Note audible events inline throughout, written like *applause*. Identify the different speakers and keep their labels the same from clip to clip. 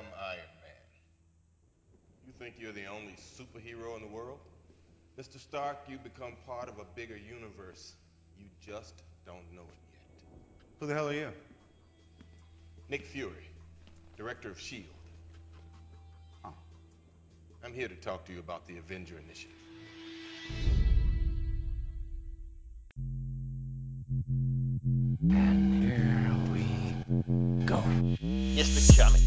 Speaker 1: I'm Iron Man. You think you're the only superhero in the world? Mr. Stark, you become part of a bigger universe. You just don't know it yet.
Speaker 2: Who the hell are you?
Speaker 1: Nick Fury, director of S.H.I.E.L.D.
Speaker 2: Oh.
Speaker 1: I'm here to talk to you about the Avenger Initiative.
Speaker 3: And here we go.
Speaker 4: It's the comic,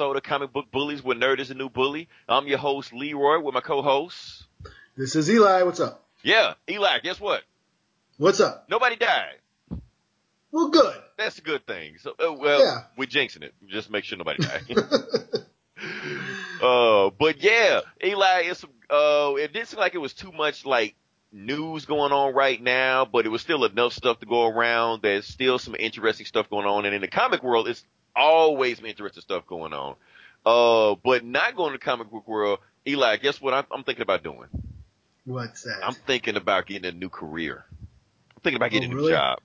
Speaker 4: episode of Comic Book Bullies, where nerd is the new bully. I'm your host Leroy with my co-host.
Speaker 5: This is Eli. What's up?
Speaker 4: Yeah, Eli. Guess what?
Speaker 5: What's up?
Speaker 4: Nobody died.
Speaker 5: Well, good.
Speaker 4: That's a good thing. So, uh, well,
Speaker 5: Yeah.
Speaker 4: we're jinxing it. Just make sure nobody died. *laughs* *laughs* uh, but yeah, Eli, it's uh, it didn't seem like it was too much like news going on right now, but it was still enough stuff to go around. There's still some interesting stuff going on, and in the comic world, it's always interesting stuff going on. Uh, but not going to comic book world, Eli. Guess what? I'm, I'm thinking about doing.
Speaker 5: What's that?
Speaker 4: I'm thinking about getting a new career. I'm thinking about getting
Speaker 5: Oh,
Speaker 4: a new job.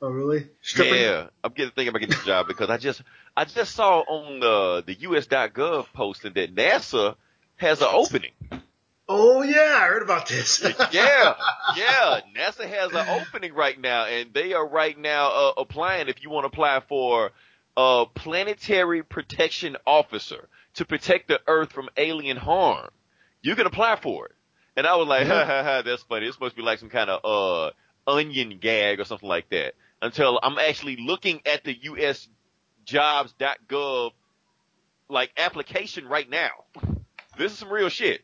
Speaker 5: oh, really? Stripping?
Speaker 4: Yeah, I'm getting thinking about getting a job because I just I just saw on the the US.gov posting that NASA has an opening.
Speaker 5: Oh, yeah. I heard about this. *laughs*
Speaker 4: Yeah, yeah, NASA has an opening right now, and they are right now uh, applying. If you want to apply for a planetary protection officer to protect the Earth from alien harm, you can apply for it. And I was like, *laughs* ha ha ha, that's funny. This must be like some kind of uh onion gag or something like that. Until I'm actually looking at the USJobs.gov like application right now. This is some real shit.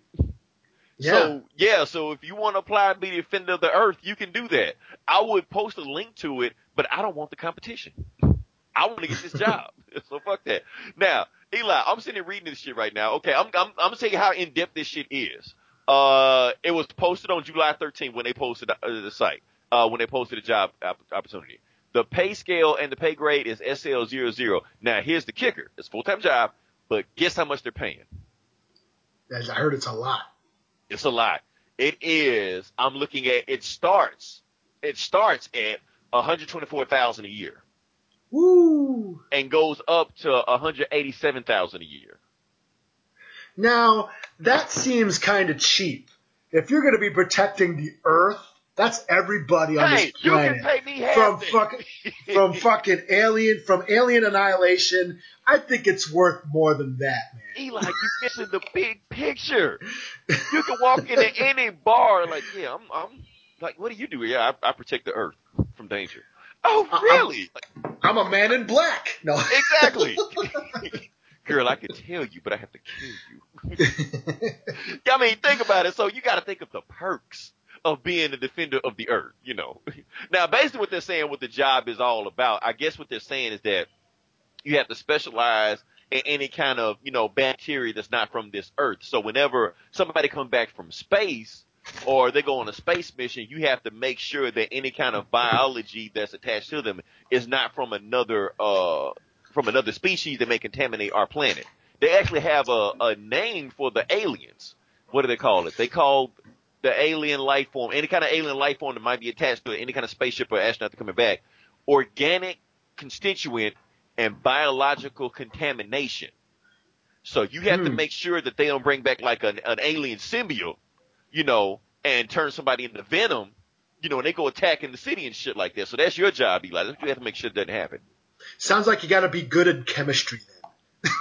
Speaker 5: Yeah.
Speaker 4: So yeah, so if you want to apply to be the defender of the earth, you can do that. I would post a link to it, but I don't want the competition. I want to get this job. *laughs* so fuck that. Now, Eli, I'm sitting here reading this shit right now. Okay, I'm I'm, I'm gonna tell you how in depth this shit is. Uh, it was posted on July 13th when they posted uh, the site. Uh, when they posted the job opp- opportunity. The pay scale and the pay grade is SL00. Now here's the kicker: it's a full time job, but guess how much they're paying?
Speaker 5: I heard it's a lot.
Speaker 4: It's a lot. It is. I'm looking at. It starts. It starts at 124,000 a year
Speaker 5: Woo!
Speaker 4: and goes up to 187,000 a year.
Speaker 5: Now, that seems kind of cheap. If you're going to be protecting the Earth, that's everybody on
Speaker 4: Hey,
Speaker 5: this
Speaker 4: you
Speaker 5: planet.
Speaker 4: can pay me half
Speaker 5: from fucking from *laughs* fucking alien from alien annihilation. I think it's worth more than that, man.
Speaker 4: Eli, you're missing the big picture. You can walk into any bar like, yeah, I'm, I'm like, what do you do? Yeah, I, I protect the Earth from danger. Oh, really?
Speaker 5: I'm a man in black. No,
Speaker 4: exactly. *laughs* Girl, I could tell you, but I have to kill you. *laughs* I mean, think about it. So you got to think of the perks of being a defender of the earth, you know. *laughs* Now, basically what they're saying what the job is all about, I guess what they're saying is that you have to specialize in any kind of, you know, bacteria that's not from this earth. So whenever somebody comes back from space or they go on a space mission, you have to make sure that any kind of biology that's attached to them is not from another, uh, from another species that may contaminate our planet. They actually have a, a name for the aliens. What do they call it? They call the alien life form, any kind of alien life form that might be attached to any kind of spaceship or astronaut coming back, organic constituent and biological contamination. So you have to
Speaker 5: Hmm.
Speaker 4: make sure that they don't bring back like an, an alien symbiote, you know, and turn somebody into venom, you know, and they go attacking the city and shit like that. So that's your job, Eli. That's you have to make sure it doesn't happen.
Speaker 5: sounds like you got to be good at chemistry then.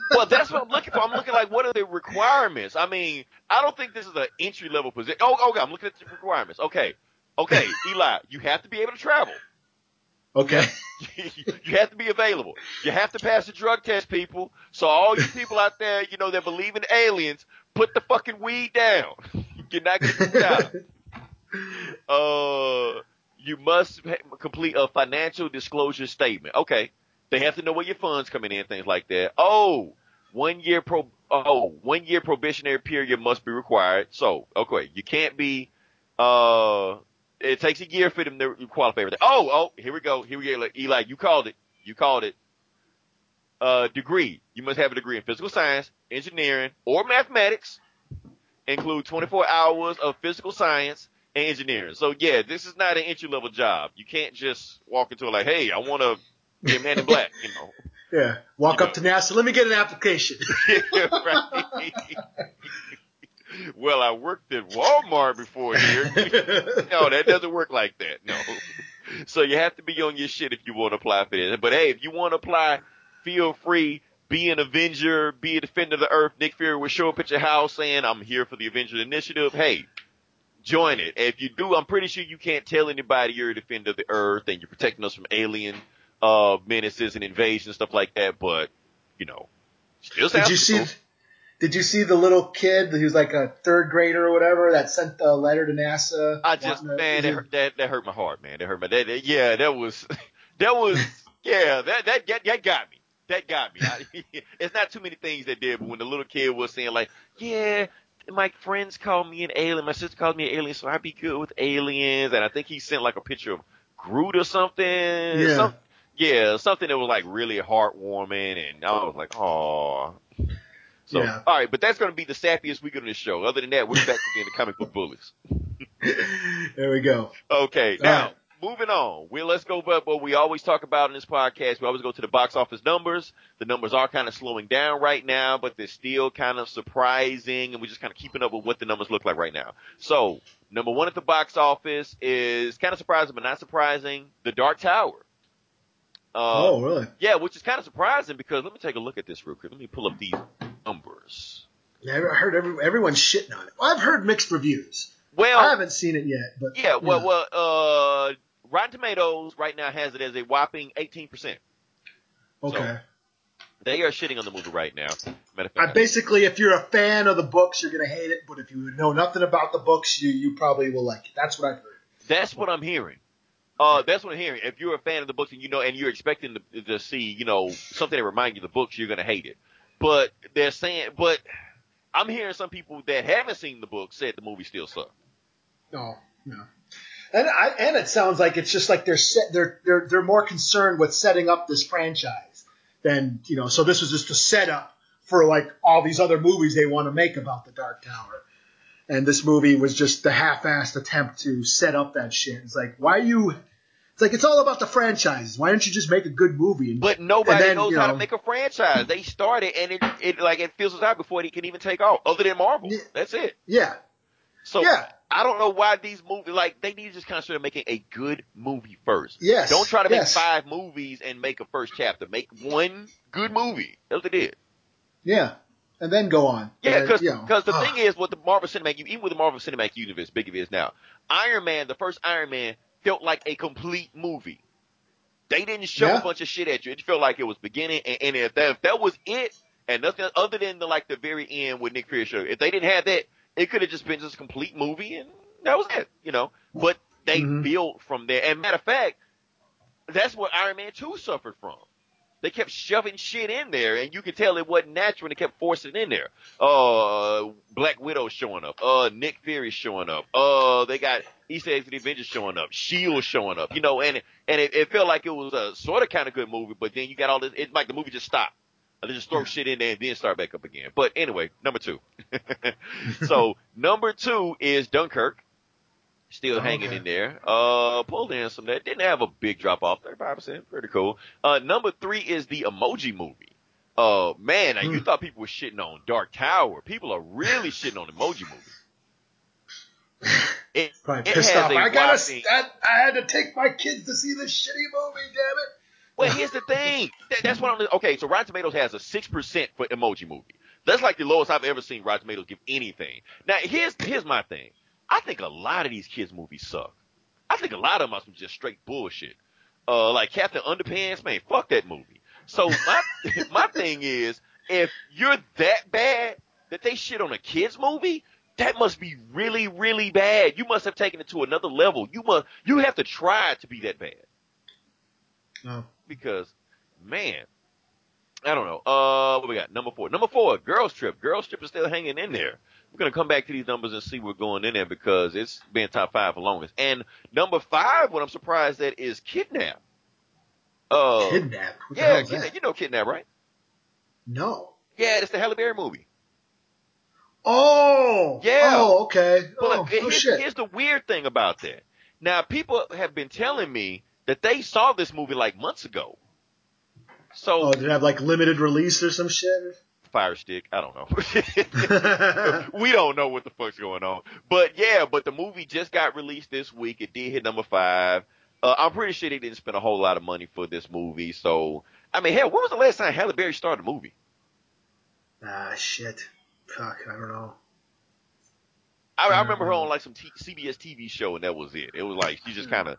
Speaker 5: *laughs*
Speaker 4: well, that's what I'm looking for. I'm looking like what are the requirements? I mean, I don't think this is an entry level position. Oh, okay. I'm looking at the requirements. Okay. Okay, *laughs* Eli, you have to be able to travel.
Speaker 5: Okay. *laughs*
Speaker 4: you have to be available. You have to pass the drug test, people. So all you people out there, you know, that believe in aliens, put the fucking weed down. You're not gonna get the. *laughs* Uh, you must complete a financial disclosure statement. Okay. They have to know where your funds coming in, things like that. Oh, one year pro, oh, one year probationary period must be required. So, okay, you can't be, uh, it takes a year for them to qualify everything. Oh, oh, here we go. Here we go. Eli, you called it. You called it. Uh, degree. You must have a degree in physical science, engineering, or mathematics. Include 24 hours of physical science and engineering. So yeah, this is not an entry level job. You can't just walk into it like, hey, I want to be a man in black, you know. *laughs*
Speaker 5: Yeah. Walk
Speaker 4: You
Speaker 5: up to NASA. Let me get an application. *laughs* *laughs*
Speaker 4: well, I worked at Walmart before here. no, that doesn't work like that. No. So you have to be on your shit if you want to apply for this. But hey, if you want to apply, feel free. Be an Avenger, be a defender of the earth. Nick Fury will show up at your house saying, I'm here for the Avenger Initiative. Hey, join it. If you do, I'm pretty sure you can't tell anybody you're a defender of the earth and you're protecting us from alien, uh, menaces and invasion, stuff like that. But, you know, still
Speaker 5: Did you see? Did you see the little kid who's like a third grader or whatever that sent a letter to NASA?
Speaker 4: I just
Speaker 5: to-
Speaker 4: man, that, hurt- that that hurt my heart, man. That hurt my that, that- yeah, that was *laughs* that was yeah, that that that, that got me. That got me. I, *laughs* it's not too many things that did, but when the little kid was saying like, yeah, my friends call me an alien, my sister called me an alien, so I'd be good with aliens, and I think he sent like a picture of Groot or something.
Speaker 5: Yeah.
Speaker 4: Some, yeah, something that was like really heartwarming, and I was like, oh. So,
Speaker 5: Yeah.
Speaker 4: all right, but that's going to be the sappiest week on the show. Other than that, we're back to being the comic book bullies. *laughs*
Speaker 5: there we go.
Speaker 4: Okay,
Speaker 5: All
Speaker 4: now
Speaker 5: right.
Speaker 4: Moving on. We let's go but what we always talk about in this podcast. We always go to the box office numbers. The numbers are kind of slowing down right now, but they're still kind of surprising, and we're just kind of keeping up with what the numbers look like right now. So, number one at the box office is kind of surprising, but not surprising. The Dark Tower. Uh,
Speaker 5: oh, really?
Speaker 4: yeah, which is kind of surprising because let me take a look at this real quick. Let me pull up these numbers.
Speaker 5: Yeah, I heard every, everyone's shitting on it. Well, I've heard mixed reviews.
Speaker 4: Well,
Speaker 5: I haven't seen it yet, but
Speaker 4: Yeah, well,
Speaker 5: know.
Speaker 4: well, uh, Rotten Tomatoes right now has it as a whopping 18%.
Speaker 5: okay.
Speaker 4: They are shitting on the movie right now.
Speaker 5: I basically, if you're a fan of the books, you're gonna hate it. But if you know nothing about the books, you you probably will like it. That's what I've heard.
Speaker 4: that's what I'm hearing. Uh, that's what I'm hearing. If you're a fan of the books and you know, and you're expecting to, to see, you know, something that reminds you of the books, you're gonna hate it. But they're saying, but I'm hearing some people that haven't seen the book said the movie still sucks.
Speaker 5: No, no. And I, and it sounds like it's just like they're set, they're they're they're more concerned with setting up this franchise than you know. So this was just a setup for like all these other movies they want to make about the Dark Tower. And this movie was just the half-assed attempt to set up that shit. It's like, why are you? It's like it's all about the franchises. Why don't you just make a good movie? And,
Speaker 4: But nobody
Speaker 5: And then,
Speaker 4: knows
Speaker 5: you
Speaker 4: how to make a franchise. They started and it, it like it fizzles out before it can even take off. Other than Marvel,
Speaker 5: Yeah.
Speaker 4: that's it.
Speaker 5: yeah,
Speaker 4: So
Speaker 5: Yeah.
Speaker 4: I don't know why these movies like they need to just concentrate on making a good movie first.
Speaker 5: yes.
Speaker 4: Don't try to
Speaker 5: yes.
Speaker 4: make five movies and make a first chapter. Make one good movie. That's what they did.
Speaker 5: Yeah, and then go on.
Speaker 4: Yeah, because
Speaker 5: you know,
Speaker 4: the
Speaker 5: ah.
Speaker 4: thing is, what the Marvel Cinematic, even with the Marvel Cinematic Universe, big of it is now, Iron Man, the first Iron Man, felt like a complete movie. They didn't show
Speaker 5: Yeah.
Speaker 4: a bunch of shit at you. It felt like it was beginning, and, and if that if that was it, and nothing other than the like the very end with Nick Fury show, if they didn't have that, it could have just been just a complete movie, and that was it, you know. But they
Speaker 5: Mhm.
Speaker 4: built from there. And matter of fact, that's what Iron Man Two suffered from. They kept shoving shit in there, and you could tell it wasn't natural, and they kept forcing it in there. Uh, Black Widow showing up. Uh, Nick Fury showing up. Uh, they got eggs of the Avengers showing up. Shield showing up. You know, and and it, it felt like it was a sort of kind of good movie, but then you got all this. It's like the movie just stopped. They just throw shit in there and then start back up again. But anyway, number two. *laughs* so number two is Dunkirk. Still
Speaker 5: Oh,
Speaker 4: hanging
Speaker 5: okay.
Speaker 4: in there. Uh, pulled in some that didn't have a big drop off, 35%, pretty cool. Uh, number three is the Emoji Movie. Uh, man, now you
Speaker 5: Hmm.
Speaker 4: thought people were shitting on Dark Tower. People are really shitting on Emoji Movie. *laughs* It,
Speaker 5: Probably
Speaker 4: it
Speaker 5: pissed
Speaker 4: has
Speaker 5: off.
Speaker 4: a
Speaker 5: I gotta. I, I had to take my kids to see this shitty movie. Damn it.
Speaker 4: Well, here's the thing. That, that's what I'm. Okay, so Rotten Tomatoes has a six percent for Emoji Movie. That's like the lowest I've ever seen Rotten Tomatoes give anything. Now, here's here's my thing. I think a lot of these kids' movies suck. I think a lot of them are some just straight bullshit. Uh, like Captain Underpants, man, fuck that movie. So my *laughs* my thing is, if you're that bad that they shit on a kids' movie, that must be really, really bad. You must have taken it to another level. You must, you have to try to be that bad.
Speaker 5: Oh.
Speaker 4: Because, man, I don't know. Uh, what we got? Number four. Number four, Girls Trip. Girls Trip is still hanging in there. We're gonna come back to these numbers and see what's going in there because it's been top five for longest. And number five, what I'm surprised at is Kidnap. Uh,
Speaker 5: Kidnap. What
Speaker 4: yeah,
Speaker 5: hell is
Speaker 4: Kidnap. You know Kidnap, right?
Speaker 5: No.
Speaker 4: Yeah, it's the Halle Berry movie.
Speaker 5: Oh.
Speaker 4: Yeah.
Speaker 5: Oh, okay.
Speaker 4: But
Speaker 5: oh, oh
Speaker 4: here's,
Speaker 5: shit.
Speaker 4: here's the weird thing about that. Now, people have been telling me that they saw this movie like months ago. So,
Speaker 5: Oh, did it have like limited release or some shit?
Speaker 4: Fire Stick, I don't know. *laughs* *laughs* we don't know what the fuck's going on. But yeah, but the movie just got released this week. It did hit number five. Uh, I'm pretty sure they didn't spend a whole lot of money for this movie. So, I mean, hell, when was the last time Halle Berry started a movie?
Speaker 5: ah, shit. Fuck, I don't know.
Speaker 4: I, I remember her on like some t- CBS TV show, and that was it. It was like she just kind of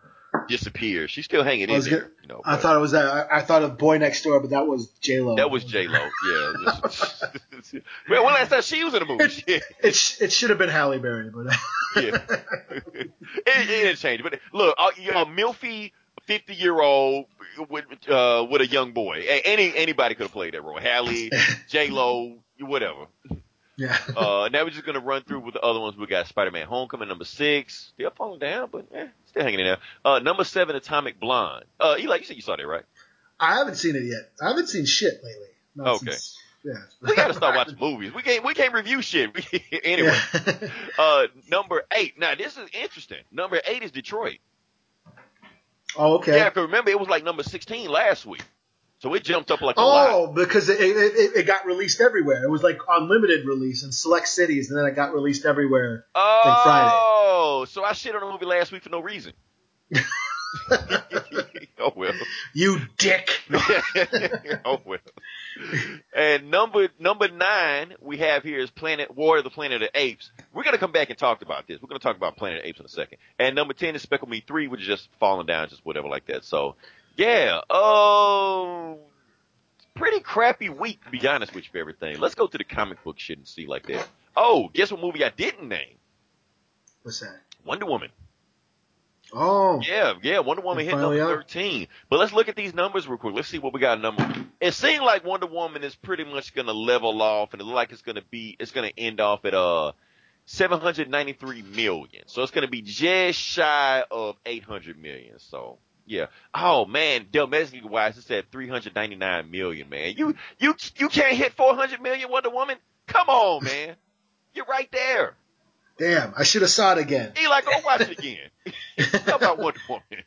Speaker 4: disappeared. She's still hanging in there,
Speaker 5: gonna-
Speaker 4: you know.
Speaker 5: I thought it was that. I, I thought of Boy Next Door, but that was J Lo.
Speaker 4: That was J Lo. Yeah. *laughs* well, when last time she was in a movie?
Speaker 5: It it should have been Halle Berry, but *laughs*
Speaker 4: Yeah. *laughs* it, it didn't change. But look, uh, you know, Milfy, fifty year old with uh, with a young boy. Any anybody could have played that role. Halle, J Lo, whatever.
Speaker 5: Yeah. *laughs*
Speaker 4: Uh, now we're just gonna run through with the other ones. We got Spider Man Homecoming, number six. Still falling down, but eh, still hanging in there. Uh, number seven, Atomic Blonde. Uh, Eli, you said you saw that, right?
Speaker 5: I haven't seen it yet. I haven't seen shit lately. Not
Speaker 4: Okay.
Speaker 5: since- yeah.
Speaker 4: We gotta start watching *laughs* movies. We can't we can't review shit. *laughs* anyway. Uh, number eight. Now this is interesting. Number eight is Detroit.
Speaker 5: oh, okay.
Speaker 4: Yeah, 'cause remember it was like number sixteen last week, so it jumped up like a oh, lot.
Speaker 5: Oh, because it, it, it, it got released everywhere. It was like unlimited release in select cities, and then it got released everywhere. like oh, Friday.
Speaker 4: Oh, so I shit on a movie last week for no reason. *laughs* *laughs* oh well.
Speaker 5: You dick. *laughs*
Speaker 4: oh well. And number number nine we have here is Planet War of the Planet of the Apes. We're gonna come back and talk about this. We're gonna talk about Planet of the Apes in a second. And number ten is Despicable Me Three, which is just falling down, just whatever like that. So yeah, oh, pretty crappy week to be honest with you for everything. Let's go to the comic book shit and see like that. Oh, guess what movie I didn't name?
Speaker 5: What's that?
Speaker 4: Wonder Woman.
Speaker 5: Oh,
Speaker 4: Yeah, yeah, Wonder Woman hit number
Speaker 5: up.
Speaker 4: 13. But let's look at these numbers real quick. Let's see what we got number. It seemed like Wonder Woman is pretty much going to level off and it looks like it's going to be, it's going to end off at, uh, 793 million. So it's going to be just shy of 800 million. So, yeah. Oh man, domestic wise, it's at 399 million, man. You, you, you can't hit 400 million Wonder Woman? Come on, *laughs* man. You're right there.
Speaker 5: damn! I should have saw it again.
Speaker 4: Eli, go watch it again. *laughs* How about Wonder Woman?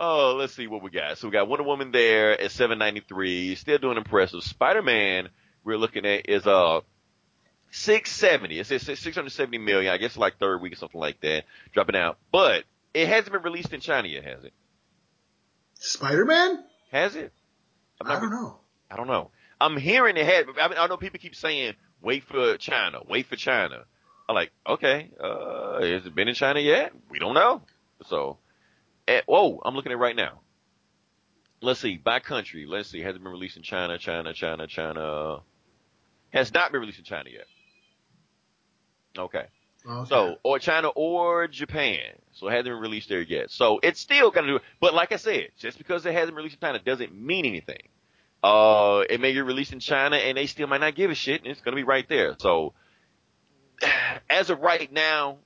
Speaker 4: Oh, let's see what we got. So we got Wonder Woman there at 793, still doing impressive. Spider-Man, we're looking at is, uh, 670. It says 670 million. I guess like third week or something like that, dropping out. But it hasn't been released in China yet, has it?
Speaker 5: Spider Man?
Speaker 4: Has it? I'm
Speaker 5: don't know.
Speaker 4: I don't know. I'm hearing it had. I mean, I know people keep saying, "Wait for China, wait for China." I'm like, okay, uh, has it been in China yet? We don't know. So, eh, whoa, I'm looking at it right now. Let's see, by country. Let's see, has it been released in China? China, China, China. Has not been released in China yet. Okay.
Speaker 5: Okay.
Speaker 4: So, or China or Japan. So it hasn't been released there yet. So it's still gonna do it. But like I said, just because it hasn't been released in China doesn't mean anything. Uh, it may get released in China and they still might not give a shit and it's gonna be right there. So, *sighs* as of right now,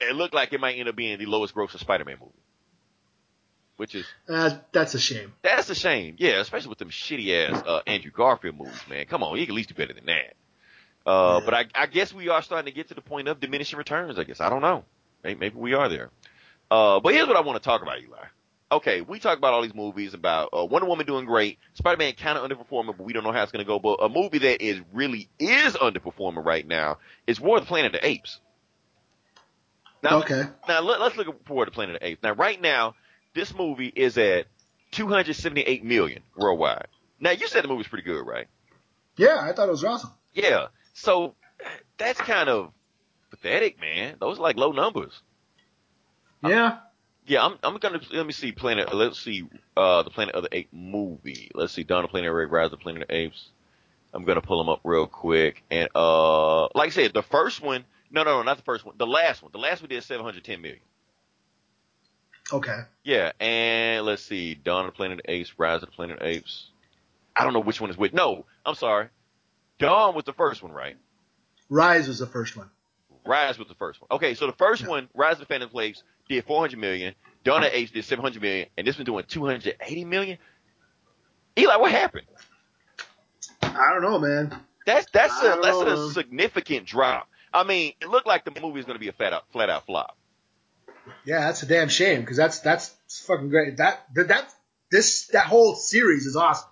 Speaker 4: it looked like it might end up being the lowest grossing Spider-Man movie. Which is,
Speaker 5: Uh, that's a shame.
Speaker 4: that's a shame. Yeah, especially with them shitty ass, uh, Andrew Garfield movies, man. Come on, you can at least do better than that. Uh,
Speaker 5: Yeah.
Speaker 4: but I, I guess we are starting to get to the point of diminishing returns, I guess. I don't know. Maybe, maybe we are there. Uh, but here's what I want to talk about, Eli. Okay, we talk about all these movies about uh, Wonder Woman doing great, Spider-Man kind of underperforming, but we don't know how it's going to go. But a movie that is really is underperforming right now is War of the Planet of the Apes. Now,
Speaker 5: Okay.
Speaker 4: now let, us look at War of the Planet of the Apes. Now, right now, this movie is at 278 million worldwide. Now, you said the movie's pretty good, right?
Speaker 5: Yeah, I thought it was awesome.
Speaker 4: Yeah. So that's kind of pathetic, man. Those are like low numbers.
Speaker 5: Yeah.
Speaker 4: Yeah, I'm I'm gonna let me see Planet let's see uh the Planet of the Apes movie. Let's see Dawn of the Planet of the Apes, Rise of the Planet of the Apes. I'm gonna pull them up real quick. And uh, like I said, the first one, no, no, no, not the first one. The last one. The last one did 710 million.
Speaker 5: Okay.
Speaker 4: Yeah, and let's see, Dawn of the Planet of the Apes, Rise of the Planet of the Apes. I don't know which one is which. No, I'm sorry. Dawn was the first one, right?
Speaker 5: Rise was the first one.
Speaker 4: Rise was the first one. Okay, so the first
Speaker 5: Yeah.
Speaker 4: one, Rise of the Phantom Apes, did 400 million. Dawn of the did 700 million, and this one doing 280 million. Eli, what happened?
Speaker 5: I don't know, man.
Speaker 4: That's that's
Speaker 5: I
Speaker 4: a that's
Speaker 5: know.
Speaker 4: a significant drop. I mean, it looked like the movie was going to be a flat out flat out flop.
Speaker 5: Yeah, that's a damn shame because that's that's fucking great. That that that this that whole series is awesome.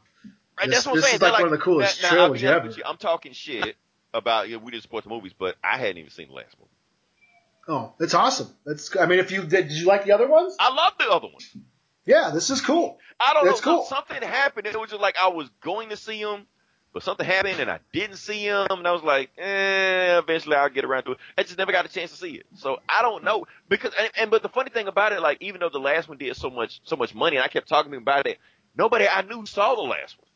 Speaker 4: Right?
Speaker 5: This-
Speaker 4: that's what I'm saying.
Speaker 5: is like
Speaker 4: They're
Speaker 5: one of the coolest
Speaker 4: now, now, I'll be
Speaker 5: trilogy
Speaker 4: honest
Speaker 5: ever.
Speaker 4: you, I'm talking shit about you know, we didn't support the movies, but I hadn't even seen the last movie.
Speaker 5: Oh, it's awesome. That's I mean, if you did, did you like the other ones?
Speaker 4: I love the other ones.
Speaker 5: Yeah, this is cool.
Speaker 4: I don't
Speaker 5: That's
Speaker 4: know.
Speaker 5: cool.
Speaker 4: Something happened. It was just like I was going to see them, but something happened and I didn't see them, and I was like, eh, eventually I'll get around to it. I just never got a chance to see it. So I don't know because and, and but the funny thing about it, like even though the last one did so much so much money, and I kept talking about it, nobody I knew saw the last one.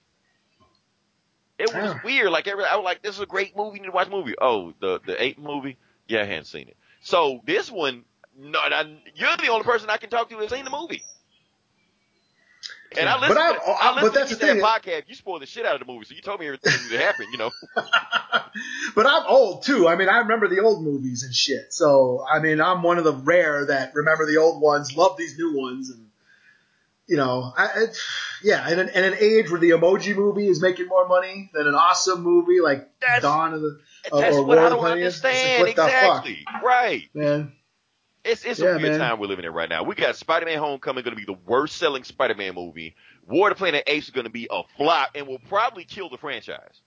Speaker 4: It was
Speaker 5: Yeah.
Speaker 4: weird. Like every, I was like, this is a great movie. You need to watch movie. Oh, the the ape movie. Yeah, I hadn't seen it. So this one, no, I, you're the only person I can talk to that's seen the movie. And I
Speaker 5: But
Speaker 4: listened,
Speaker 5: I'm-
Speaker 4: to,
Speaker 5: oh,
Speaker 4: I
Speaker 5: but that's
Speaker 4: to
Speaker 5: the thing.
Speaker 4: podcast. You spoiled the shit out of the movie, so you told me everything that happened. You know, *laughs* *laughs*
Speaker 5: But I'm old too. I mean, I remember the old movies and shit. So I mean, I'm one of the rare that remember the old ones, love these new ones, and you know, I, it, yeah. In an, in an age where the Emoji Movie is making more money than an awesome movie like
Speaker 4: That's-
Speaker 5: Dawn of the Or-
Speaker 4: that's
Speaker 5: or
Speaker 4: what I
Speaker 5: War of the
Speaker 4: don't
Speaker 5: Planet of the Apes. It's like,
Speaker 4: exactly, right?
Speaker 5: man.
Speaker 4: It's it's
Speaker 5: Yeah,
Speaker 4: a weird
Speaker 5: man.
Speaker 4: time we're living in right now. We got Spider-Man: Homecoming going to be the worst selling Spider-Man movie. War of the Planet Apes is going to be a flop and will probably kill the franchise.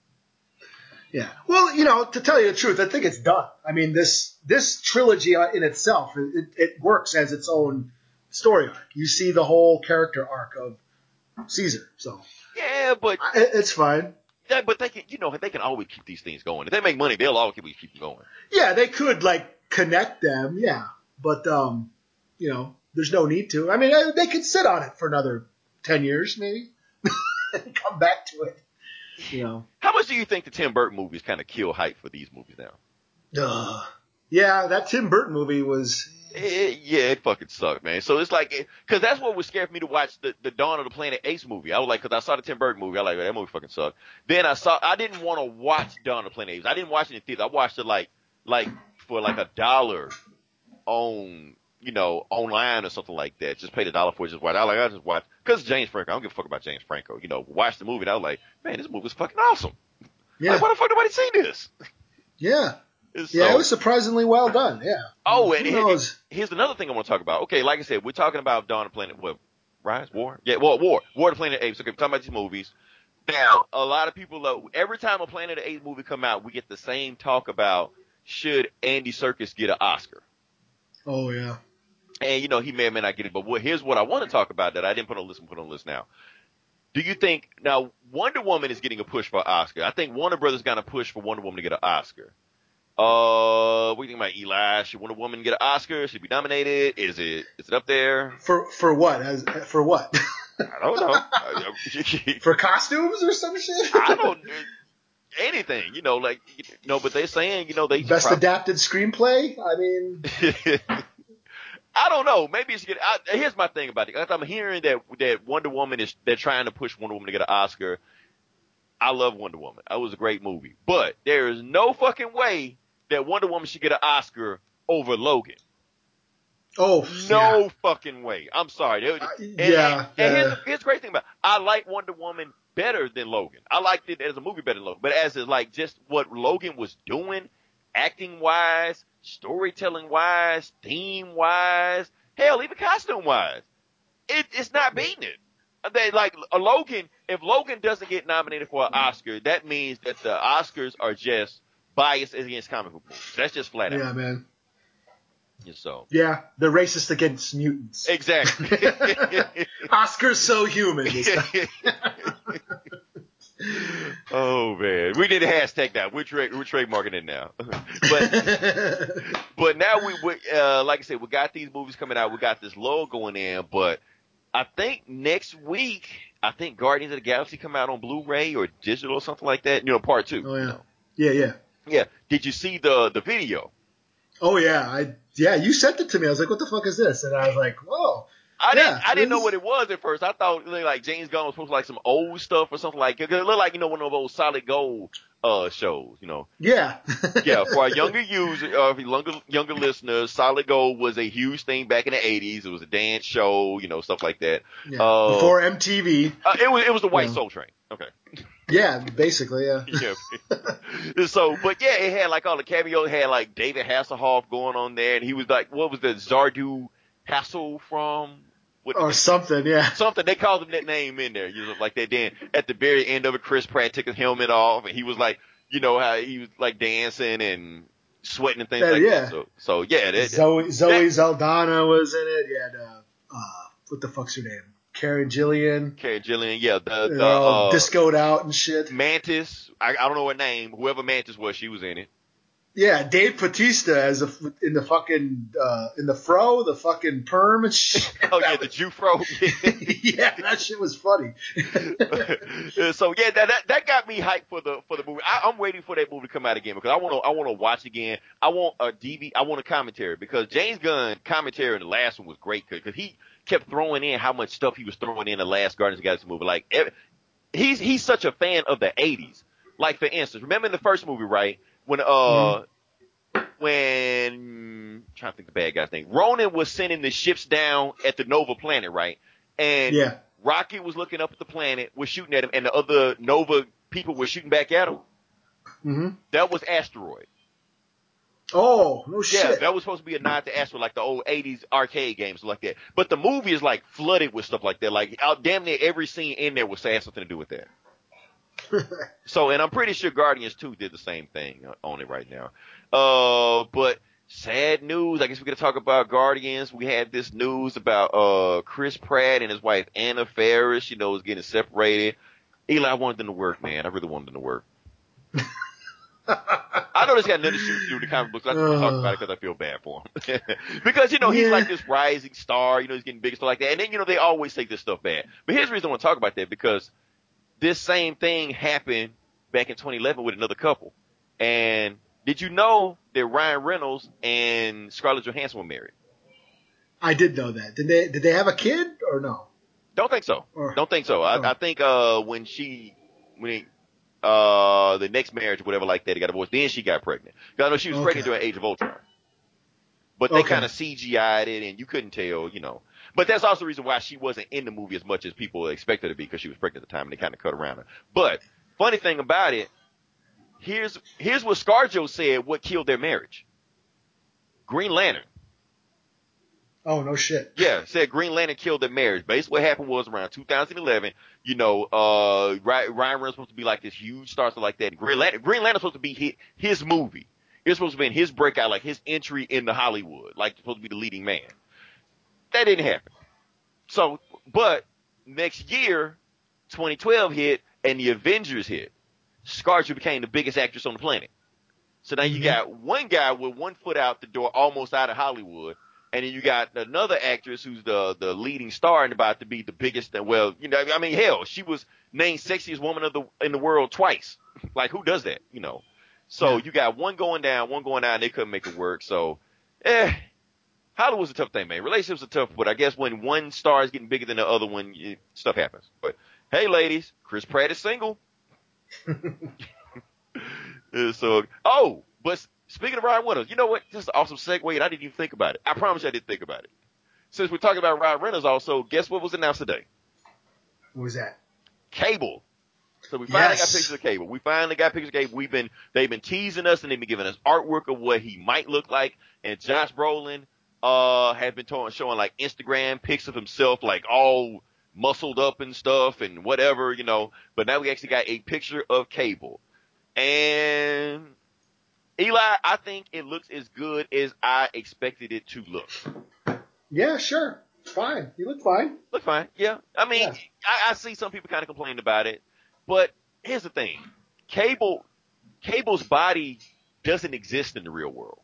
Speaker 5: Yeah. Well, you know, to tell you the truth, I think it's done. I mean, this this trilogy uh, in itself, it, it works as its own story arc. You see the whole character arc of Caesar, so
Speaker 4: Yeah, but
Speaker 5: I- it's fine.
Speaker 4: that, but they can you know they can always keep these things going. If they make money, they'll always keep keep them going.
Speaker 5: Yeah, they could like connect them, yeah, but um, you know, there's no need to. I mean, uh, they could sit on it for another ten years, maybe, and *laughs* come back to it. You know.
Speaker 4: How much do you think the Tim Burton movies kind of kill hype for these movies now?
Speaker 5: Ugh. Yeah, that Tim Burton movie was.
Speaker 4: It, yeah, it fucking sucked, man. So it's like, cause that's what was scared for me to watch the, the Dawn of the Planet Apes movie. I was like, cause I saw the Tim Burton movie. I was like, that movie fucking sucked. Then I saw, I didn't want to watch Dawn of the Planet Apes. I didn't watch it in theater. I watched it like, like for like a dollar on, you know, online or something like that. Just paid a dollar for it. Just watch. I was like, I just watch, cause James Franco. I don't give a fuck about James Franco. You know, watch the movie and I was like, man, this movie's fucking awesome.
Speaker 5: Yeah,
Speaker 4: Like, why the fuck nobody seen this?
Speaker 5: yeah,
Speaker 4: It's
Speaker 5: yeah. It was surprisingly well done. Yeah.
Speaker 4: Oh, and
Speaker 5: Who
Speaker 4: here-
Speaker 5: knows?
Speaker 4: here's another thing I want to talk about. Okay, like I said, we're talking about Dawn of the Planet, what, Rise, War? Yeah, well, War, War of the Planet of Apes. Okay, we're talking about these movies. Now, a lot of people, uh, every time a Planet of the Apes movie come out, we get the same talk about should Andy Serkis get an Oscar?
Speaker 5: Oh yeah.
Speaker 4: And you know, he may or may not get it, but what, here's what I want to talk about that I didn't put on the list, and put on the list now. Do you think, now, Wonder Woman is getting a push for Oscar. I think Warner Brothers got a push for Wonder Woman to get an Oscar. Uh, what do you think about Eli? Should Wonder Woman get an Oscar? Should it be nominated? Is it, is it up there?
Speaker 5: For for what? As for what?
Speaker 4: I don't know. *laughs*
Speaker 5: For costumes or some shit?
Speaker 4: I don't, anything, you know, like, no, but they're saying, you know, they
Speaker 5: Best
Speaker 4: prob-
Speaker 5: adapted screenplay. I mean, *laughs*
Speaker 4: I don't know. Maybe it's get. I, here's my thing about it. I'm hearing that that Wonder Woman is they're trying to push Wonder Woman to get an Oscar. I love Wonder Woman. That was a great movie, but there is no fucking way that Wonder Woman should get an Oscar over Logan.
Speaker 5: oh
Speaker 4: No
Speaker 5: yeah.
Speaker 4: fucking way. I'm sorry.
Speaker 5: Uh,
Speaker 4: and,
Speaker 5: yeah,
Speaker 4: And, and here's, here's the great thing about it. I like Wonder Woman better than Logan. I liked it as a movie better than Logan. But as is like just what Logan was doing, acting wise, storytelling wise, theme wise, hell, even costume wise, it, it's not beating it. They like a Logan. If Logan doesn't get nominated for an Oscar, that means that the Oscars are just biased against comic book movies. That's just flat out.
Speaker 5: Yeah, man.
Speaker 4: So
Speaker 5: Yeah, they're racist against mutants.
Speaker 4: exactly. *laughs*
Speaker 5: Oscar's so human. *laughs*
Speaker 4: Oh man, we did a hashtag now. We're, tra- we're trademarking it now. *laughs* but but now we, we uh, like I said, we got these movies coming out. We got this lull going in. But I think next week, I think Guardians of the Galaxy come out on Blu-ray or digital or something like that. You know, part two.
Speaker 5: Oh
Speaker 4: you
Speaker 5: yeah.
Speaker 4: know.
Speaker 5: Yeah, yeah.
Speaker 4: Yeah. Did you see the the video?
Speaker 5: Oh yeah. I yeah. You sent it to me. I was like, what the fuck is this? And I was like, whoa.
Speaker 4: I
Speaker 5: Yeah,
Speaker 4: didn't. I didn't know what it was at first. I thought it like James Gunn was supposed to like some old stuff or something like. Cause it looked like you know one of those solid gold uh shows. You know,
Speaker 5: Yeah. *laughs*
Speaker 4: yeah. For our younger *laughs* users, uh, younger younger listeners, solid gold was a huge thing back in the '80s. It was a dance show, you know, stuff like that.
Speaker 5: yeah.
Speaker 4: Uh,
Speaker 5: Before MTV.
Speaker 4: Uh, it was it was the White
Speaker 5: Yeah.
Speaker 4: Soul Train. Okay.
Speaker 5: Yeah, basically. Yeah. *laughs*
Speaker 4: yeah. so, but yeah, it had like all the cameos. It had like David Hasselhoff going on there, and he was like, what was the Zardu Hassel from? What,
Speaker 5: Or something. Yeah.
Speaker 4: something. They called him that name in there, you know, like that. Then at the very end of it, Chris Pratt took his helmet off, and he was like, you know, how he was like dancing and sweating and things
Speaker 5: Yeah,
Speaker 4: like
Speaker 5: yeah.
Speaker 4: that. So, so yeah, that,
Speaker 5: Zoe Zoe Saldana was in it. Yeah. uh, uh what the fuck's her name? Karen Gillan.
Speaker 4: Karen Gillan, yeah, the, the
Speaker 5: all
Speaker 4: uh,
Speaker 5: discoed out and shit.
Speaker 4: Mantis. I, I don't know her name. Whoever Mantis was, she was in it.
Speaker 5: Yeah, Dave Bautista as a, in the fucking uh, in the fro, the fucking perm and shit. *laughs*
Speaker 4: Oh yeah, the Jufro. *laughs* *laughs*
Speaker 5: yeah, that shit was funny.
Speaker 4: so yeah, that, that that got me hyped for the for the movie. I, I'm waiting for that movie to come out again because I want to I want to watch again. I want a DV. I want a commentary because James Gunn commentary in the last one was great because he kept throwing in how much stuff he was throwing in the last Guardians of the Galaxy movie. Like he's he's such a fan of the '80s. Like for instance, remember in the first movie, right when uh. When I'm trying to think the bad guy's name, Ronan was sending the ships down at the Nova planet, right? And
Speaker 5: yeah,
Speaker 4: Rocky was looking up at the planet, was shooting at him, and the other Nova people were shooting back at him.
Speaker 5: hmm
Speaker 4: That was Asteroid.
Speaker 5: Oh no
Speaker 4: Yeah,
Speaker 5: shit.
Speaker 4: that was supposed to be a nod to Asteroid, like the old '80s arcade games like that. But the movie is like flooded with stuff like that. Like out damn near every scene in there was has something to do with that. *laughs* So, and I'm pretty sure Guardians 2 did the same thing on it right now. Uh, but sad news. I guess we're to talk about Guardians. We had this news about, uh, Chris Pratt and his wife Anna Faris, you know, is getting separated. Eli, I wanted them to work, man. I really wanted them to work. *laughs* I know this got nothing to do with the comic books. I just want to talk about it because I feel bad for him. *laughs* because, you know, he's
Speaker 5: Yeah.
Speaker 4: like this rising star, you know, he's getting big and stuff like that. And then, you know, they always take this stuff bad. But here's the reason I want to talk about that because this same thing happened back in 2011 with another couple. And did you know that Ryan Reynolds and Scarlett Johansson were married?
Speaker 5: I did know that. Did they did they have a kid or no?
Speaker 4: Don't think so.
Speaker 5: Or-
Speaker 4: Don't think so.
Speaker 5: Oh.
Speaker 4: I, I think uh when she when he, uh the next marriage whatever like that, he got divorced. Then she got pregnant. I know she was
Speaker 5: Okay.
Speaker 4: pregnant during Age of Ultron. But they
Speaker 5: Okay.
Speaker 4: kind of CGI'd it, and you couldn't tell, you know. But that's also the reason why she wasn't in the movie as much as people expected her to be because she was pregnant at the time, and they kind of cut around her. But funny thing about it, here's here's what ScarJo said: what killed their marriage? Green Lantern.
Speaker 5: Oh no shit.
Speaker 4: Yeah, said Green Lantern killed their marriage. Basically, what happened was around 2011. You know, uh, Ryan Reynolds was supposed to be like this huge star, stuff like that. Green Lantern, Green Lantern supposed to be his, his movie. It was supposed to be in his breakout, like his entry into Hollywood, like supposed to be the leading man. That didn't happen. So, but next year, 2012 hit, and the Avengers hit. Scarlett became the biggest actress on the planet. So now you
Speaker 5: Mhm.
Speaker 4: got one guy with one foot out the door, almost out of Hollywood, and then you got another actress who's the the leading star and about to be the biggest. And well, you know, I mean, hell, she was named sexiest woman of the in the world twice. like, who does that? You know. So
Speaker 5: Yeah.
Speaker 4: you got one going down, one going down. And they couldn't make it work. So, eh, Hollywood's a tough thing, man. Relationships are tough, but I guess when one star is getting bigger than the other one, it, stuff happens. But hey, ladies, Chris Pratt is single. *laughs* *laughs* So, oh, but speaking of Ryan Reynolds, you know what? This is an awesome segue, and I didn't even think about it. I promise you I didn't think about it. Since we're talking about Ryan Reynolds, also, guess what was announced today?
Speaker 5: What was that?
Speaker 4: Cable. So we finally
Speaker 5: Yes.
Speaker 4: got pictures of Cable. We finally got pictures of Cable. We've been they've been teasing us and they've been giving us artwork of what he might look like. And Josh Brolin uh has been showing like Instagram pics of himself like all muscled up and stuff and whatever, you know. But now we actually got a picture of Cable. And Eli, I think it looks as good as I expected it to look.
Speaker 5: Yeah, sure. Fine. You look fine.
Speaker 4: Look fine. Yeah. I mean,
Speaker 5: Yeah.
Speaker 4: I, I see some people kind of complaining about it, but here's the thing. Cable, Cable's body doesn't exist in the real world.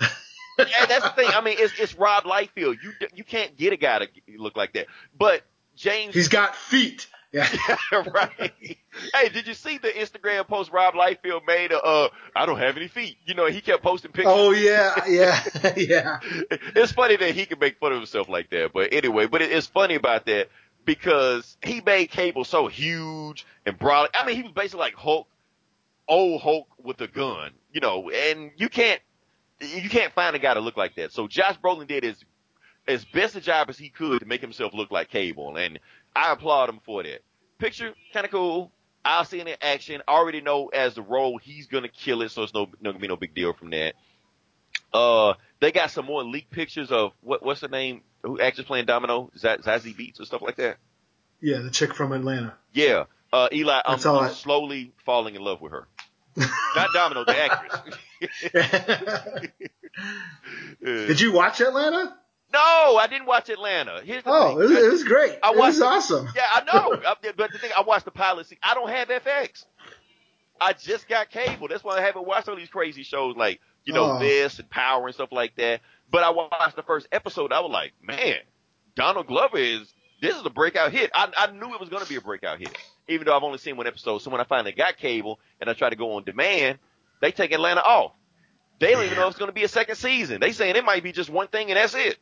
Speaker 4: *laughs* yeah, that's the thing. I mean, it's it's Rob Liefeld. You you can't get a guy to look like that. But James,
Speaker 5: He's got feet. Yeah. *laughs*
Speaker 4: right? Hey, did you see the Instagram post Rob Liefeld made? Uh, uh, I don't have any feet. You know, he kept posting pictures.
Speaker 5: Oh yeah, yeah, *laughs* yeah. *laughs*
Speaker 4: it's funny that he can make fun of himself like that. But anyway, but it, it's funny about that because he made Cable so huge and broad. I mean, he was basically like Hulk, old Hulk with a gun, you know, and you can't, you can't find a guy to look like that. So Josh Brolin did his, as best a job as he could to make himself look like Cable. And I applaud him for that. Picture, kind of cool. I'll see it in action. I already know as the role, he's gonna kill it, so it's no, no gonna be no big deal from that. Uh, they got some more leaked pictures of what what's the name? Who actors playing Domino? Is that Zazie Beetz or stuff like that?
Speaker 5: Yeah, the chick from Atlanta.
Speaker 4: Yeah. Uh, Eli, I'm, I'm
Speaker 5: I-
Speaker 4: slowly falling in love with her. *laughs* Not Domino, the actress. *laughs* *laughs*
Speaker 5: Did you watch Atlanta?
Speaker 4: No, I didn't watch Atlanta. Here's the
Speaker 5: Oh,
Speaker 4: thing.
Speaker 5: it was, it was great.
Speaker 4: I
Speaker 5: it was awesome.
Speaker 4: Yeah, I know. *laughs* I- but the thing, I watched the pilot. See, I don't have FX. I just got cable. That's why I haven't watched all these crazy shows like, you know,
Speaker 5: Oh.
Speaker 4: this and Power and stuff like that. But I watched the first episode. I was like, man, Donald Glover is, this is a breakout hit. I, I knew it was going to be a breakout hit, even though I've only seen one episode. So when I finally got cable and I tried to go on demand, they take Atlanta off. They don't even know if it's going to be a second season. They saying it might be just one thing and that's it.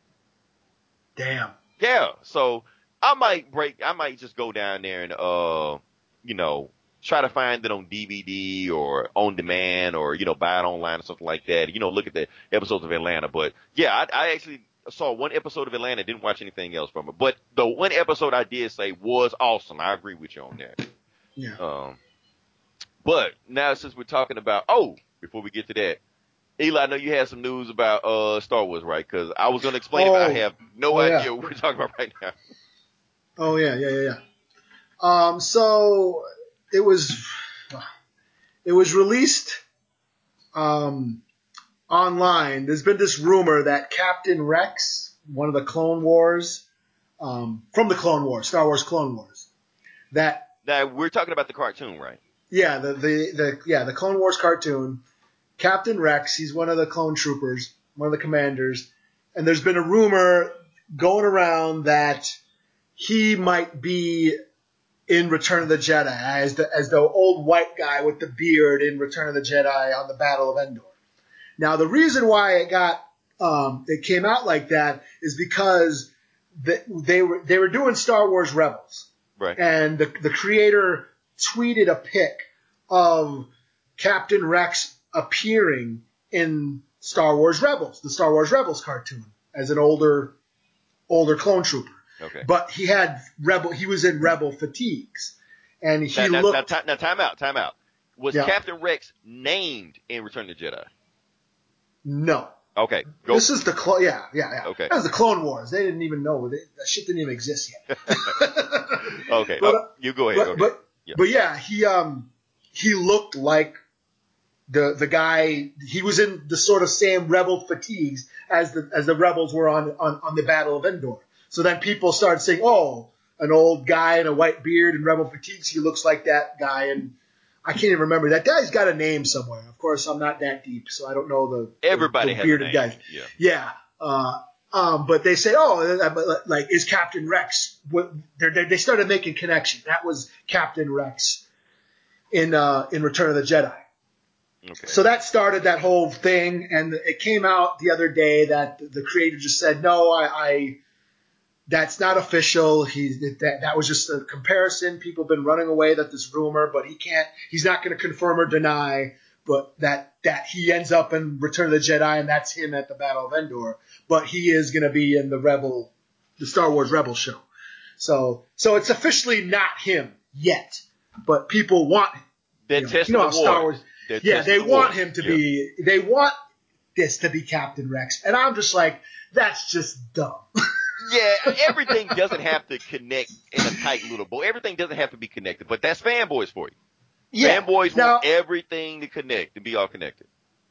Speaker 5: Damn.
Speaker 4: Yeah, so I might break. I might just go down there and uh, you know, try to find it on DVD or on demand or you know, buy it online or something like that. You know, look at the episodes of Atlanta. But yeah, I, I actually saw one episode of Atlanta. Didn't watch anything else from it. But the one episode I did say was awesome. I agree with you on that.
Speaker 5: Yeah.
Speaker 4: Um, but now since we're talking about, oh, before we get to that, Eli, I know you had some news about uh Star Wars, right? Because I was going to explain it, but I
Speaker 5: Oh.
Speaker 4: have no
Speaker 5: Oh, yeah.
Speaker 4: idea what we're talking about right now.
Speaker 5: Oh yeah, yeah, yeah, yeah. Um, so it was it was released um, online. There's been this rumor that Captain Rex, one of the Clone Wars, um, from the Clone Wars, Star Wars Clone Wars, that
Speaker 4: Now we're talking about the cartoon, right?
Speaker 5: yeah, the, the, the yeah, the Clone Wars cartoon. Captain Rex, he's one of the clone troopers, one of the commanders, and there's been a rumor going around that he might be in Return of the Jedi as the as the old white guy with the beard in Return of the Jedi on the Battle of Endor. Now the reason why it got um, it came out like that is because the, they were they were doing Star Wars Rebels
Speaker 4: Right.
Speaker 5: and the, the creator tweeted a pic of Captain Rex appearing in Star Wars Rebels, the Star Wars Rebels cartoon, as an older older clone trooper.
Speaker 4: Okay.
Speaker 5: But he had rebel he was in rebel fatigues. And he
Speaker 4: now, now,
Speaker 5: looked
Speaker 4: now, now, time out, time out. Was
Speaker 5: Yeah.
Speaker 4: Captain Rex named in Return of the Jedi?
Speaker 5: no.
Speaker 4: Okay, go.
Speaker 5: This is the clone. Yeah, yeah, yeah.
Speaker 4: Okay.
Speaker 5: That was the Clone Wars. They didn't even know they, that shit didn't even exist yet. *laughs*
Speaker 4: okay, *laughs*
Speaker 5: but,
Speaker 4: oh, you go ahead.
Speaker 5: but,
Speaker 4: okay.
Speaker 5: but
Speaker 4: Yeah.
Speaker 5: but yeah, he um he looked like the the guy. He was in the sort of same rebel fatigues as the as the rebels were on on, on the Battle of Endor. So then people started saying, "Oh, an old guy in a white beard and rebel fatigues. He looks like that guy." And I can't even remember that guy's got a name somewhere. Of course, I'm not that deep, so I don't know the
Speaker 4: Everybody
Speaker 5: the
Speaker 4: a
Speaker 5: bearded guy.
Speaker 4: Yeah.
Speaker 5: Yeah. Uh, um, but they say, oh, uh, like, is Captain Rex? What, they started making connection. That was Captain Rex in uh, in Return of the Jedi.
Speaker 4: Okay.
Speaker 5: So that started that whole thing, and it came out the other day that the creator just said, no, I, I that's not official. He that that was just a comparison. People have been running away that this rumor, but he can't. He's not going to confirm or deny. But that that he ends up in Return of the Jedi, and that's him at the Battle of Endor. But he is going to be in the Rebel, the Star Wars Rebel show. So so it's officially not him yet, but people want.
Speaker 4: They're
Speaker 5: you know,
Speaker 4: testing
Speaker 5: you know
Speaker 4: the
Speaker 5: Star. Wars.
Speaker 4: They're
Speaker 5: Yeah, they
Speaker 4: the
Speaker 5: want him to
Speaker 4: Yeah.
Speaker 5: be. They want this to be Captain Rex, and I'm just like, that's just dumb. *laughs*
Speaker 4: Yeah, everything doesn't have to connect in a tight little bow. Everything doesn't have to be connected, but that's fanboys for you.
Speaker 5: yeah,
Speaker 4: Fanboys
Speaker 5: now,
Speaker 4: want everything to connect and be all connected.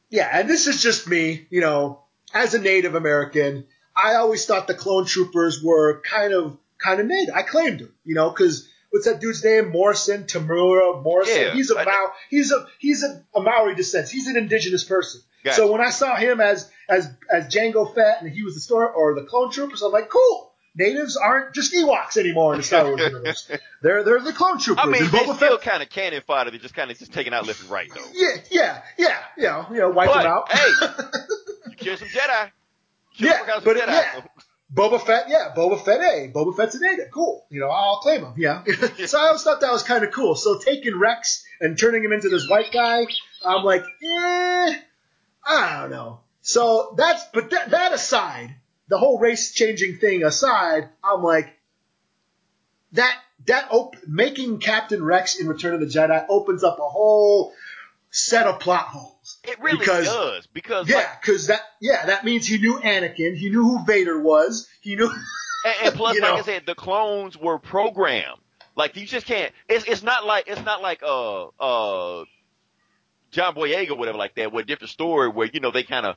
Speaker 5: yeah, and this is just me, you know, as a Native American, I always thought the clone troopers were kind of kind of native. I claimed them, you know, because what's that dude's name? Morrison, Temuera Morrison.
Speaker 4: Yeah,
Speaker 5: he's a
Speaker 4: I-
Speaker 5: Mau. He's a he's a, a Maori descent. He's an indigenous person.
Speaker 4: Gotcha.
Speaker 5: So when I saw him as as as Jango Fett and he was the store or the clone troopers, I'm like, cool. Natives aren't just Ewoks anymore in the Star Wars universe. *laughs* They're they're the clone troopers.
Speaker 4: I mean,
Speaker 5: and
Speaker 4: they still
Speaker 5: Fett,
Speaker 4: kind of cannon fodder. They're just kind of just taking out left and right, though.
Speaker 5: yeah, yeah, yeah, you know, you know, wipe
Speaker 4: But,
Speaker 5: them out.
Speaker 4: hey, You *laughs* kill some Jedi. Kill
Speaker 5: Yeah, but
Speaker 4: Jedi.
Speaker 5: yeah. Boba Fett, yeah, Boba Fett, hey, Boba Fett's a native, cool. You know, I'll claim him, yeah. so I always thought that was kind of cool. So taking Rex and turning him into this white guy, I'm like, eh, I don't know. So that's, but that, that aside, the whole race changing thing aside, I'm like, that that op- making Captain Rex in Return of the Jedi opens up a whole set of plot holes.
Speaker 4: It really
Speaker 5: Because-
Speaker 4: does because
Speaker 5: Yeah,
Speaker 4: like,
Speaker 5: because that yeah that means he knew Anakin, he knew who Vader was, he knew. *laughs*
Speaker 4: and, and plus, like
Speaker 5: know.
Speaker 4: I said, the clones were programmed. Like you just can't. It's it's not like it's not like uh uh John Boyega or whatever like that. Where a different story where you know they kind of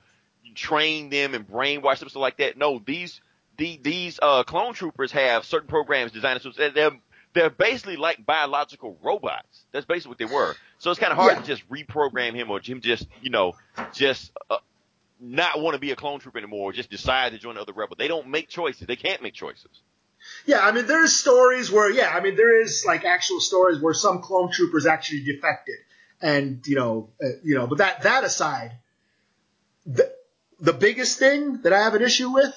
Speaker 4: train them and brainwash them stuff like that. No, these the these uh clone troopers have certain programs designed so they're- they're basically like biological robots. That's basically what they were. So it's kind of hard
Speaker 5: Yeah.
Speaker 4: to just reprogram him or him just you know just uh, not want to be a clone trooper anymore. Or just decide to join the other rebel. They don't make choices. They can't make choices.
Speaker 5: Yeah, I mean, there's stories where, yeah, I mean, there is like actual stories where some clone troopers actually defected, and you know, uh, you know. But that that aside, the the biggest thing that I have an issue with,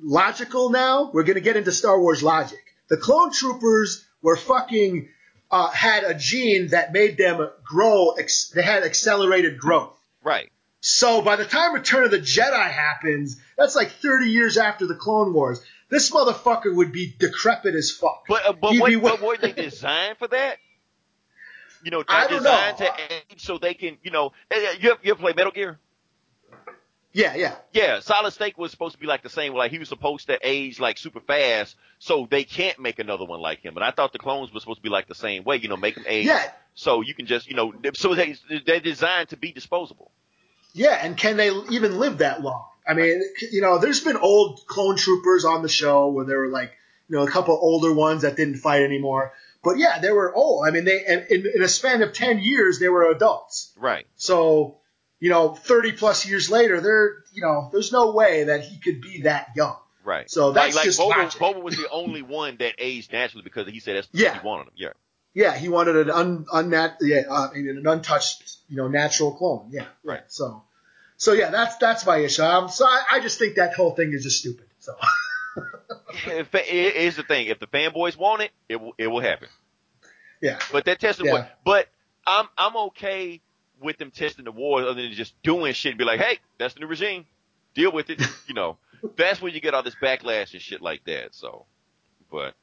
Speaker 5: logical now, we're gonna get into Star Wars logic. The clone troopers were fucking uh, had a gene that made them grow. Ex- they had accelerated growth.
Speaker 4: Right.
Speaker 5: So by the time Return of the Jedi happens, that's like 30 years after the Clone Wars. This motherfucker would be decrepit as fuck.
Speaker 4: But uh, but, what, but were they designed for that? You know, *laughs*
Speaker 5: I
Speaker 4: they're
Speaker 5: don't
Speaker 4: designed
Speaker 5: know.
Speaker 4: to age so they can, you know, eh, eh, you ever, you ever play Metal Gear?
Speaker 5: Yeah, yeah.
Speaker 4: Yeah, Solid Snake was supposed to be like the same. Like he was supposed to age like super fast, so they can't make another one like him. And I thought the clones were supposed to be like the same way. You know, make them age
Speaker 5: Yeah.
Speaker 4: so you can just, you know, so they they're designed to be disposable.
Speaker 5: Yeah, and can they even live that long? I mean, you know, there's been old clone troopers on the show where there were like, you know, a couple older ones that didn't fight anymore. But yeah, they were old. I mean, they and in, in a span of 10 years, they were adults.
Speaker 4: Right.
Speaker 5: So, you know, 30 plus years later, they're, you know, there's no way that he could be that young.
Speaker 4: Right.
Speaker 5: So that's
Speaker 4: like, like
Speaker 5: just
Speaker 4: Boba. Boba was the only one that aged naturally because he said that's
Speaker 5: Yeah.
Speaker 4: what he wanted him. Yeah.
Speaker 5: Yeah, he wanted an un, unnat, yeah, uh, an untouched, you know, natural clone. Yeah,
Speaker 4: Right.
Speaker 5: So, so yeah, that's that's my issue. Um, so I, I just think that whole thing is just stupid. So,
Speaker 4: If, it is the thing. If the fanboys want it, it will, it will happen.
Speaker 5: yeah,
Speaker 4: But they're testing
Speaker 5: Yeah.
Speaker 4: what? But I'm I'm okay with them testing the waters other than just doing shit and be like, hey, that's the new regime. Deal with it. *laughs* you know, that's when you get all this backlash and shit like that. So, but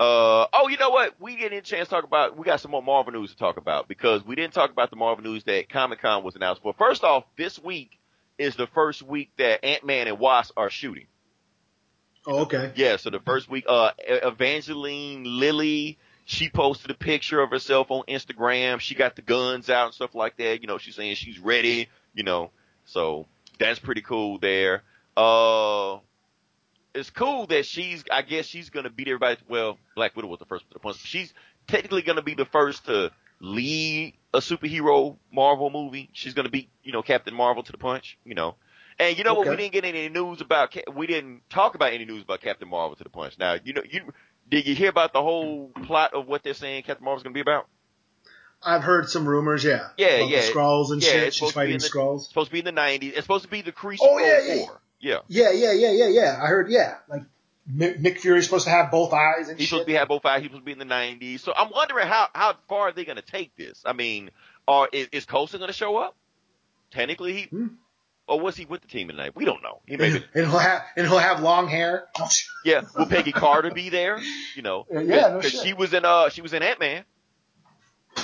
Speaker 4: uh oh, you know what? We didn't get a chance to talk about. We got some more Marvel news to talk about because we didn't talk about the Marvel news that Comic Con was announced for. First off, this week is the first week that Ant Man and Wasp are shooting.
Speaker 5: oh, okay,
Speaker 4: Yeah, so the first week, uh, Evangeline Lilly, she posted a picture of herself on Instagram. She got the guns out and stuff like that. You know, she's saying she's ready, you know, so that's pretty cool there. Uh, it's cool that she's, I guess she's gonna beat everybody. Well, Black Widow was the first to the punch. She's technically gonna be the first to lead a superhero Marvel movie. She's gonna beat, you know, Captain Marvel to the punch, you know. And you know what? We didn't get any news about. Ca- We didn't talk about any news about Captain Marvel to the punch. Now, you know, you did you hear about the whole plot of what they're saying Captain Marvel's gonna be about?
Speaker 5: I've heard some rumors. Yeah,
Speaker 4: Yeah,
Speaker 5: about
Speaker 4: yeah.
Speaker 5: the Skrulls and
Speaker 4: Yeah,
Speaker 5: shit. She's
Speaker 4: to
Speaker 5: fighting
Speaker 4: in the-
Speaker 5: Skrulls.
Speaker 4: It's supposed to be in the '90s. It's supposed to be the Kree
Speaker 5: Oh, yeah, yeah.
Speaker 4: War. Yeah,
Speaker 5: Yeah, yeah, yeah, yeah, yeah. I heard. Yeah, like Nick, Fury's supposed to have both eyes and
Speaker 4: he's
Speaker 5: shit.
Speaker 4: supposed to be have both eyes. He's supposed to be in the '90s. So I'm wondering how how far are they gonna take this? I mean, are is, is Coulson gonna show up? Technically, he.
Speaker 5: Hmm.
Speaker 4: Or was he with the team tonight? We don't know. He may be,
Speaker 5: and he'll have and he'll have long hair. *laughs*
Speaker 4: yeah. Will Peggy Carter be there? You know,
Speaker 5: Yeah, yeah, no
Speaker 4: because
Speaker 5: shit.
Speaker 4: she was in uh she was in Ant Man.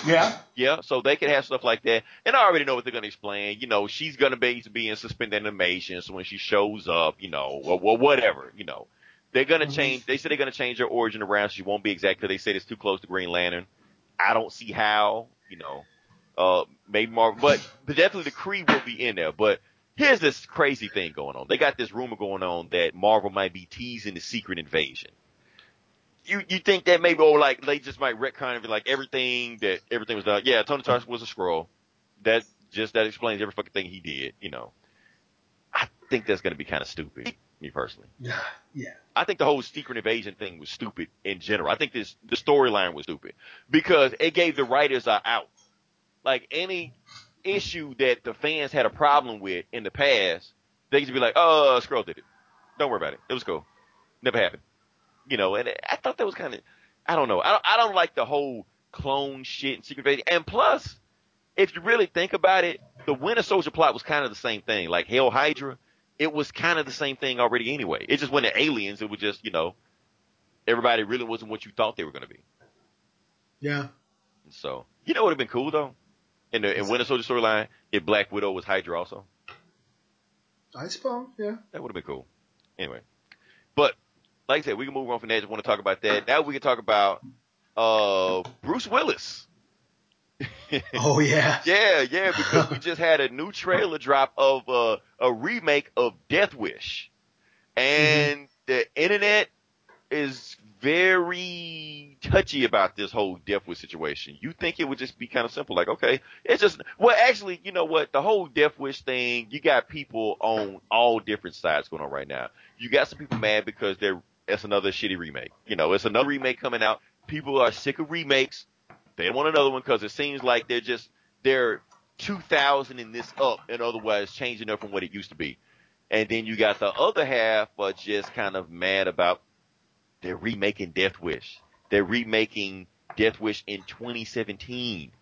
Speaker 5: yeah,
Speaker 4: Yeah, so they could have stuff like that. And I already know what they're going to explain. You know, she's going to be, be in suspended animation. So when she shows up, you know, or, or whatever, you know, they're going to
Speaker 5: Mhm.
Speaker 4: change. They said they're going to change her origin around. She won't be exact 'cause they said it's too close to Green Lantern. I don't see how, you know, uh, maybe Marvel, but, but definitely the Kree will be in there. But here's this crazy thing going on. They got this rumor going on that Marvel might be teasing the secret invasion you you think that maybe or like they just might retcon and be like everything that everything was done. Yeah, Tony Stark was a Skrull. That just that explains every fucking thing he did, you know. I think that's gonna be kind of stupid, me personally.
Speaker 5: Yeah, *sighs* yeah.
Speaker 4: I think the whole secret invasion thing was stupid in general. I think this the storyline was stupid because it gave the writers a out. Like any issue that the fans had a problem with in the past, they could be like, "Oh, Skrull did it. Don't worry about it. It was cool. Never happened." You know, and I thought that was kind of, I don't know. I don't, I don't like the whole clone shit and secret invasion. And plus, if you really think about it, the Winter Soldier plot was kind of the same thing. Like Hell Hydra, it was kind of the same thing already anyway. It just wasn't aliens. It was just, you know, everybody really wasn't what you thought they were going to be.
Speaker 5: Yeah.
Speaker 4: So, you know what would have been cool though? In the in Winter Soldier storyline, if Black Widow was Hydra also.
Speaker 5: I suppose, yeah.
Speaker 4: That would have been cool. Anyway. But, like I said, we can move on from that. Just want to talk about that. Now we can talk about, uh, Bruce Willis. *laughs*
Speaker 5: Oh yeah.
Speaker 4: Yeah, yeah, because we *laughs* just had a new trailer drop of uh, a remake of Death Wish, and the internet is very touchy about this whole Death Wish situation. You think it would just be kind of simple, like okay, it's just well, actually, you know what? The whole Death Wish thing, you got people on all different sides going on right now. You got some people mad because they're it's another shitty remake. You know, it's another remake coming out. People are sick of remakes. They want another one because it seems like they're just they're 2000 in this up and otherwise changing up from what it used to be. And then you got the other half are just kind of mad about they're remaking Death Wish. They're remaking Death Wish in 2017.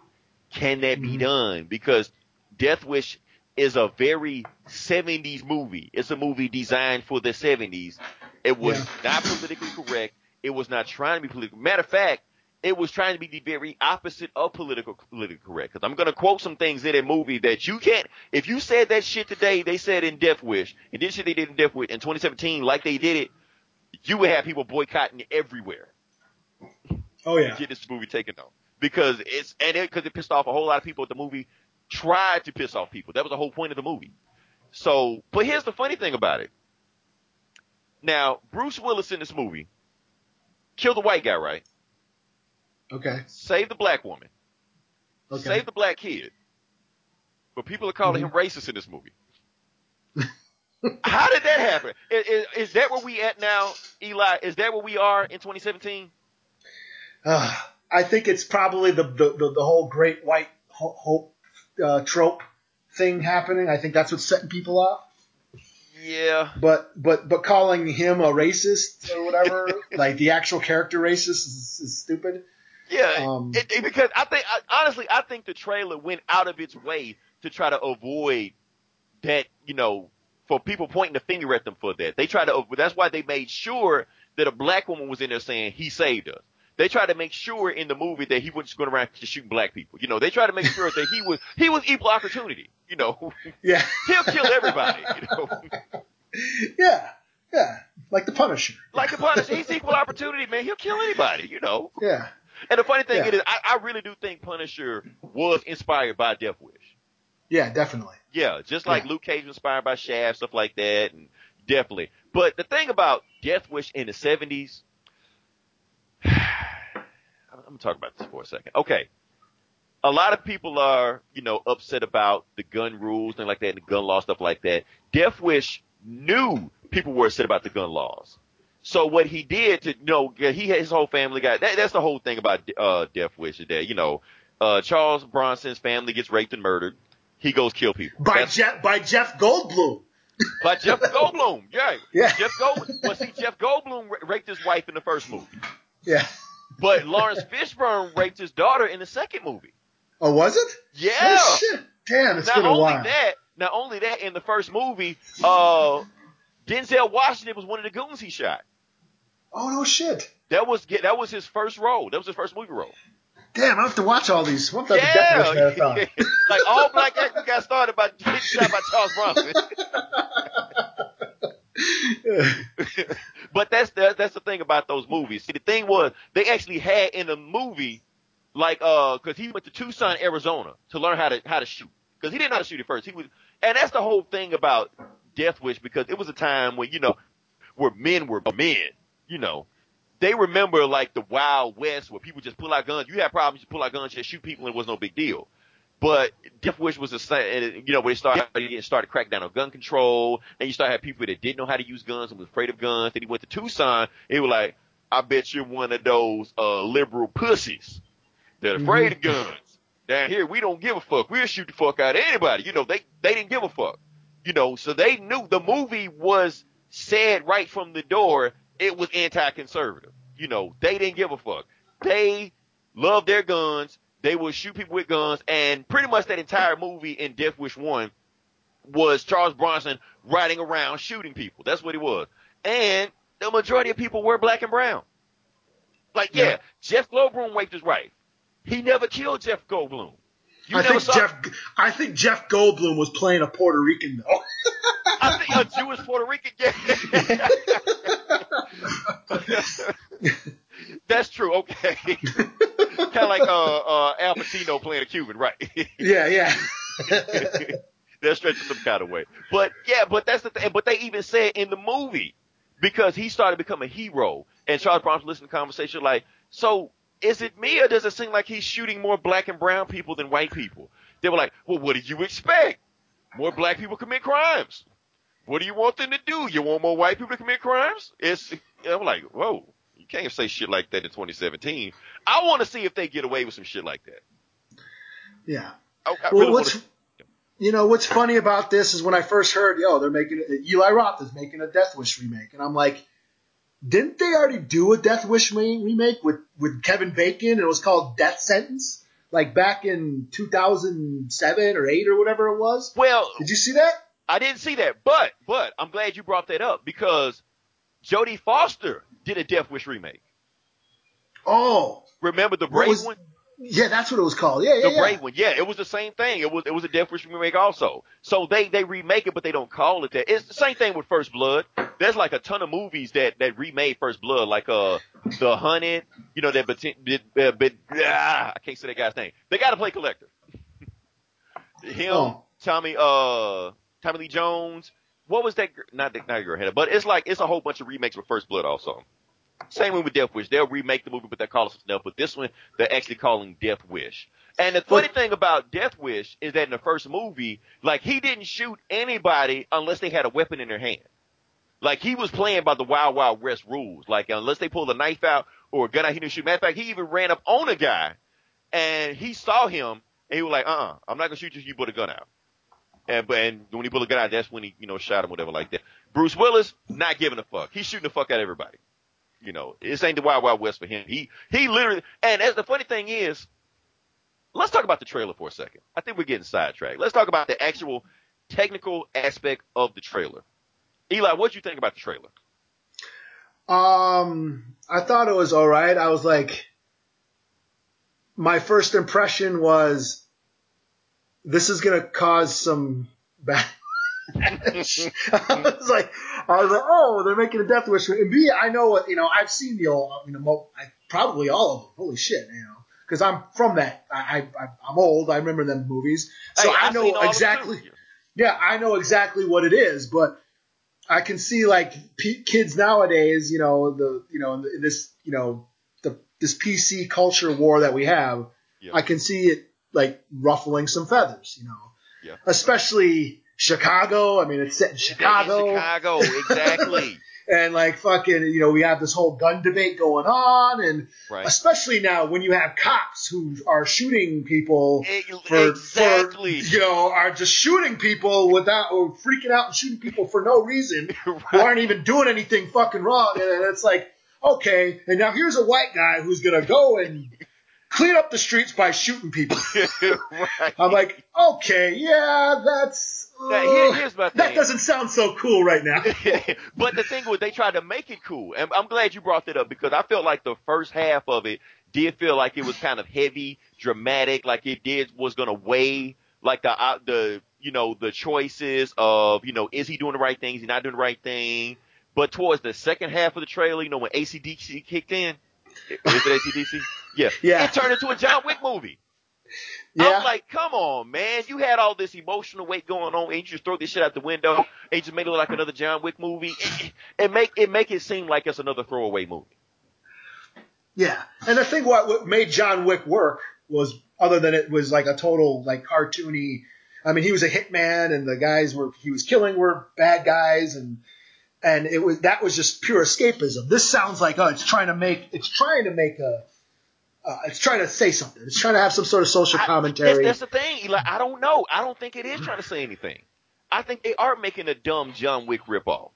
Speaker 4: Can that be
Speaker 5: Mhm.
Speaker 4: done? Because Death Wish is a very 70s movie. It's a movie designed for the 70s. It was
Speaker 5: Yeah.
Speaker 4: not politically correct. It was not trying to be political. Matter of fact, it was trying to be the very opposite of political politically correct. Because I'm going to quote some things in that movie that you can't. If you said that shit today, they said in Death Wish, and this shit they did in Death Wish in 2017, like they did it, you would have people boycotting everywhere.
Speaker 5: Oh yeah.
Speaker 4: Get this movie taken down because it's and it because it pissed off a whole lot of people. The movie tried to piss off people. That was the whole point of the movie. So, but here's the funny thing about it. Now, Bruce Willis in this movie killed the white guy, right?
Speaker 5: Okay.
Speaker 4: Save the black woman.
Speaker 5: Okay.
Speaker 4: Save the black kid. But people are calling mm-hmm. him racist in this movie. *laughs* How did that happen? Is, is, is that where we at now, Eli? Is that where we are in 2017?
Speaker 5: Uh, I think it's probably the the, the, the whole great white hope uh, trope thing happening. I think that's what's setting people off.
Speaker 4: Yeah.
Speaker 5: But but but calling him a racist or whatever, *laughs* like the actual character racist, is, is stupid.
Speaker 4: Yeah,
Speaker 5: Um,
Speaker 4: it, it- because I think I, honestly, I think the trailer went out of its way to try to avoid that. You know, for people pointing the finger at them for that, they try to. That's why they made sure that a black woman was in there saying he saved us. They tried to make sure in the movie that he wasn't going around just shooting black people. You know, they tried to make sure that he was he was equal opportunity. You know,
Speaker 5: Yeah. *laughs*
Speaker 4: he'll kill everybody. You know, *laughs*
Speaker 5: yeah. Yeah. Like the Punisher.
Speaker 4: like the Punisher, he's equal opportunity, man. He'll kill anybody. You know.
Speaker 5: Yeah.
Speaker 4: And the funny thing
Speaker 5: Yeah.
Speaker 4: is, I, I really do think Punisher was inspired by Death Wish.
Speaker 5: Yeah. Definitely.
Speaker 4: Yeah, just like
Speaker 5: Yeah.
Speaker 4: Luke Cage was inspired by Shaft, stuff like that, and definitely. But the thing about Death Wish in the seventies, *sighs* I'm gonna talk about this for a second. Okay, a lot of people are, you know, upset about the gun rules, things like that, and the gun law stuff like that. Death Wish knew people were upset about the gun laws. So what he did to, you know, he had his whole family got, that, that's the whole thing about, uh, Death Wish is that, you know, uh, Charles Bronson's family gets raped and murdered. He goes kill people.
Speaker 5: By
Speaker 4: That's-
Speaker 5: Jeff by Jeff Goldblum. *laughs*
Speaker 4: by Jeff Goldblum. Yeah.
Speaker 5: Yeah.
Speaker 4: Jeff Gold. Well, see, Jeff Goldblum raped his wife in the first movie,
Speaker 5: Yeah.
Speaker 4: but Lawrence Fishburne raped his daughter in the second movie.
Speaker 5: Oh, was it?
Speaker 4: Yeah.
Speaker 5: Oh, shit. Damn, it's
Speaker 4: not
Speaker 5: been a
Speaker 4: only
Speaker 5: while.
Speaker 4: that, not only that, in the first movie, uh, Denzel Washington was one of the goons he shot.
Speaker 5: Oh no shit.
Speaker 4: That was that was his first role. That was his first movie role.
Speaker 5: Damn, I have to watch all these. What the
Speaker 4: Yeah,
Speaker 5: marathon? *laughs*
Speaker 4: like all black actors got started by getting shot by Charles Bronson. *laughs* but that's the, that's the thing about those movies. See, the thing was they actually had in the movie, like, uh, cause he went to Tucson, Arizona to learn how to, how to shoot. Cause he didn't know how to shoot at first. He was, and that's the whole thing about Death Wish because it was a time when, you know, where men were men, you know. They remember like the Wild West where people just pull out guns. You had problems, you pull out guns, just shoot people and it was no big deal. But Death Wish was a same, you know, when they started getting started crack down on gun control, and you started having people that didn't know how to use guns and was afraid of guns. Then he went to Tucson, and he was like, I bet you're one of those uh liberal pussies that are afraid of guns. Down here, we don't give a fuck. We'll shoot the fuck out of anybody. You know, they they didn't give a fuck. You know, so they knew the movie was said right from the door. It was anti-conservative. You know, they didn't give a fuck. They loved their guns. They would shoot people with guns, and pretty much that entire movie in Death Wish One was Charles Bronson riding around shooting people. That's what he was. And the majority of people were black and brown. Like, yeah,
Speaker 5: Yeah.
Speaker 4: Jeff Goldblum raped his wife. He never killed Jeff Goldblum. You
Speaker 5: I think
Speaker 4: saw
Speaker 5: Jeff. I think Jeff Goldblum was playing a Puerto Rican though. *laughs*
Speaker 4: I think a Jewish Puerto Rican. Yeah. *laughs* That's true. Okay. *laughs* kind of like uh, uh, Al Pacino playing a Cuban, right?
Speaker 5: yeah, yeah.
Speaker 4: They're stretching some kind of way. But yeah, but that's the thing. But they even said in the movie because he started becoming a hero, and Charles Bronson listened to the conversation like, so is it me or does it seem like he's shooting more black and brown people than white people? They were like, well, what did you expect? More black people commit crimes. What do you want them to do? You want more white people to commit crimes? It's, I'm like, whoa, you can't say shit like that in 2017. I want to see if they get away with some shit like that.
Speaker 5: yeah.
Speaker 4: I, I
Speaker 5: Well,
Speaker 4: really
Speaker 5: what's
Speaker 4: wanna-
Speaker 5: you know what's funny about this is when I first heard, yo, they're making Eli Roth is making a Death Wish remake, and I'm like, didn't they already do a Death Wish remake with with Kevin Bacon? And it was called Death Sentence, like back in 2007 or eight or whatever it was.
Speaker 4: well,
Speaker 5: Did you see that?
Speaker 4: I didn't see that, but but I'm glad you brought that up because Jodie Foster did a Death Wish remake.
Speaker 5: Oh,
Speaker 4: Remember the Brave
Speaker 5: was-
Speaker 4: one?
Speaker 5: Yeah, that's what it was called. Yeah, yeah,
Speaker 4: The
Speaker 5: yeah.
Speaker 4: Brave one, yeah, it was the same thing. It was it was a Death Wish remake also. So they they remake it, but they don't call it that. It's the same thing with First Blood. There's like a ton of movies that that remade First Blood, like uh The Hunted. You know that but uh, but ah, I can't say that guy's name. They got to play Collector. *laughs* Him,
Speaker 5: Oh.
Speaker 4: Tommy uh Tommy Lee Jones. What was that? Not the not girl head, but it's like it's a whole bunch of remakes with First Blood also. Same one with Death Wish. They'll remake the movie, but they'll call it something else. But this one, they're actually calling Death Wish. And the funny thing about Death Wish is that in the first movie, like he didn't shoot anybody unless they had a weapon in their hand. Like he was playing by the Wild Wild West rules. Like unless they pulled a knife out or a gun out, he didn't shoot. Matter of fact, he even ran up on a guy and he saw him and he was like, uh, uh-uh, I'm not gonna shoot you. if You put a gun out. And but and when he pulled a gun out, that's when he you know shot him, whatever like that. Bruce Willis not giving a fuck. He's shooting the fuck out of everybody. You know, this ain't the Wild Wild West for him. He he literally. And as the funny thing is, let's talk about the trailer for a second. I think we're getting sidetracked. Let's talk about the actual technical aspect of the trailer. Eli, what would you think about the trailer?
Speaker 5: Um, I thought it was all right. I was like, my first impression was, this is gonna cause some bad. *laughs* I was like, I was like, oh, they're making a Death Wish. And B, I know what you know. I've seen the old, you know, mo- I, probably all of them. Holy shit, you know, because I'm from that. I, I I'm old. I remember them movies, so
Speaker 4: Hey,
Speaker 5: I know
Speaker 4: all of them
Speaker 5: exactly. Yeah, I know exactly what it is, but I can see like p- kids nowadays, you know, the you know in this you know the this PC culture war that we have.
Speaker 4: Yeah.
Speaker 5: I can see it like ruffling some feathers, you know,
Speaker 4: Yeah.
Speaker 5: especially Chicago. I mean, it's set in Chicago,
Speaker 4: Chicago, exactly. *laughs*
Speaker 5: and like fucking, you know, we have this whole gun debate going on, and
Speaker 4: right.
Speaker 5: especially now when you have cops who are shooting people for,
Speaker 4: exactly.
Speaker 5: for you know are just shooting people without or freaking out and shooting people for no reason *laughs* who aren't even doing anything fucking wrong and it's like okay and now here's a white guy who's gonna go and clean up the streets by shooting people *laughs*
Speaker 4: right.
Speaker 5: i'm like okay yeah that's
Speaker 4: Now, here-
Speaker 5: uh,
Speaker 4: here's my
Speaker 5: that doesn't sound so cool right now *laughs*
Speaker 4: but the thing was, they tried to make it cool, and I'm glad you brought that up because I felt like the first half of it did feel like it was kind of heavy, dramatic, like it did was gonna weigh like the uh, the you know the choices of you know is he doing the right thing, is he not doing the right thing. But towards the second half of the trailer, you know when ACDC kicked in, is it ACDC? Yeah,
Speaker 5: Yeah.
Speaker 4: it turned into a John Wick movie. *laughs*
Speaker 5: yeah
Speaker 4: I'm like, come on, man. You had all this emotional weight going on, and you just throw this shit out the window, and you just make it look like another John Wick movie. It, it make it make it seem like it's another throwaway movie.
Speaker 5: yeah and i think what, what made john wick work was other than it was like a total like cartoony. I mean, he was a hitman, and the guys were he was killing were bad guys, and and it was that was just pure escapism. This sounds like oh, it's trying to make it's trying to make a uh, it's trying to say something. It's trying to have some sort of social
Speaker 4: I-
Speaker 5: commentary.
Speaker 4: That's, that's the thing. Eli, I don't know. I don't think it is trying to say anything. I think they are making a dumb John Wick ripoff.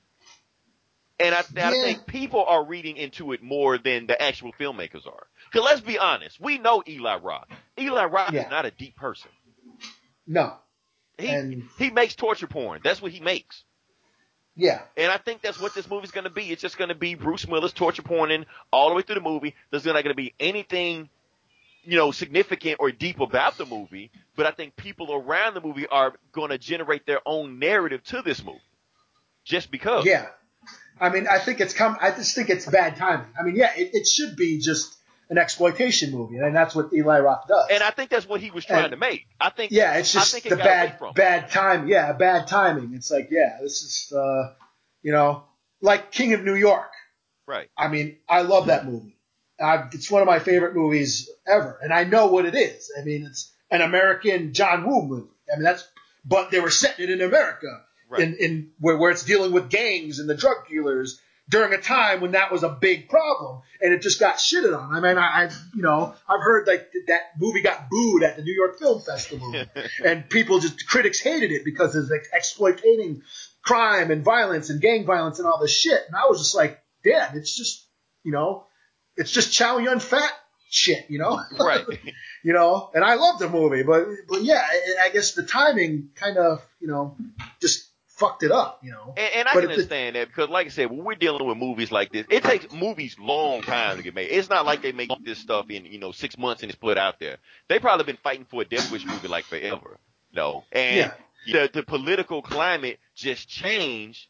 Speaker 4: And I, I think people are reading into it more than the actual filmmakers are. Because let's be honest, we know Eli Roth. Eli Roth
Speaker 5: Yeah.
Speaker 4: is not a deep person.
Speaker 5: no,
Speaker 4: He
Speaker 5: And-
Speaker 4: he makes torture porn. That's what he makes.
Speaker 5: Yeah,
Speaker 4: And I think that's what this movie's going to be. It's just going to be Bruce Willis torture porning all the way through the movie. There's not going to be anything, you know, significant or deep about the movie. But I think people around the movie are going to generate their own narrative to this movie, just because.
Speaker 5: yeah. I mean, I think it's come. I just think it's bad timing. I mean, yeah, it, it should be just an exploitation movie, and that's what Eli Roth does.
Speaker 4: And I think that's what he was trying
Speaker 5: And-
Speaker 4: to make. I think.
Speaker 5: Yeah, it's
Speaker 4: I
Speaker 5: just
Speaker 4: think it
Speaker 5: the bad bad time. Yeah, bad timing. It's like, yeah, this is uh, you know, like King of New York.
Speaker 4: Right.
Speaker 5: I mean, I love that movie. I, it's one of my favorite movies ever, and I know what it is. I mean, it's an American John Woo movie. I mean, that's but they were setting it in America,
Speaker 4: Right.
Speaker 5: in in where where it's dealing with gangs and the drug dealers during a time when that was a big problem, and it just got shitted on. I mean, I, I you know I've heard like th- that movie got booed at the New York Film Festival, *laughs* and people just critics hated it because it's like exploiting crime and violence and gang violence and all this shit. And I was just like, damn, it's just you know, it's just Chow Yun Fat shit, you know, *laughs*
Speaker 4: Right.
Speaker 5: you know. And I love the movie, but but yeah, I, I guess the timing kind of you know just fucked it up, you know.
Speaker 4: And, and I
Speaker 5: But
Speaker 4: can understand that because, like I said, when we're dealing with movies like this, it takes movies long time to get made. It's not like they make this stuff in you know six months and it's put out there. They probably been fighting for a Death Wish movie like forever. No, and the the political climate just changed.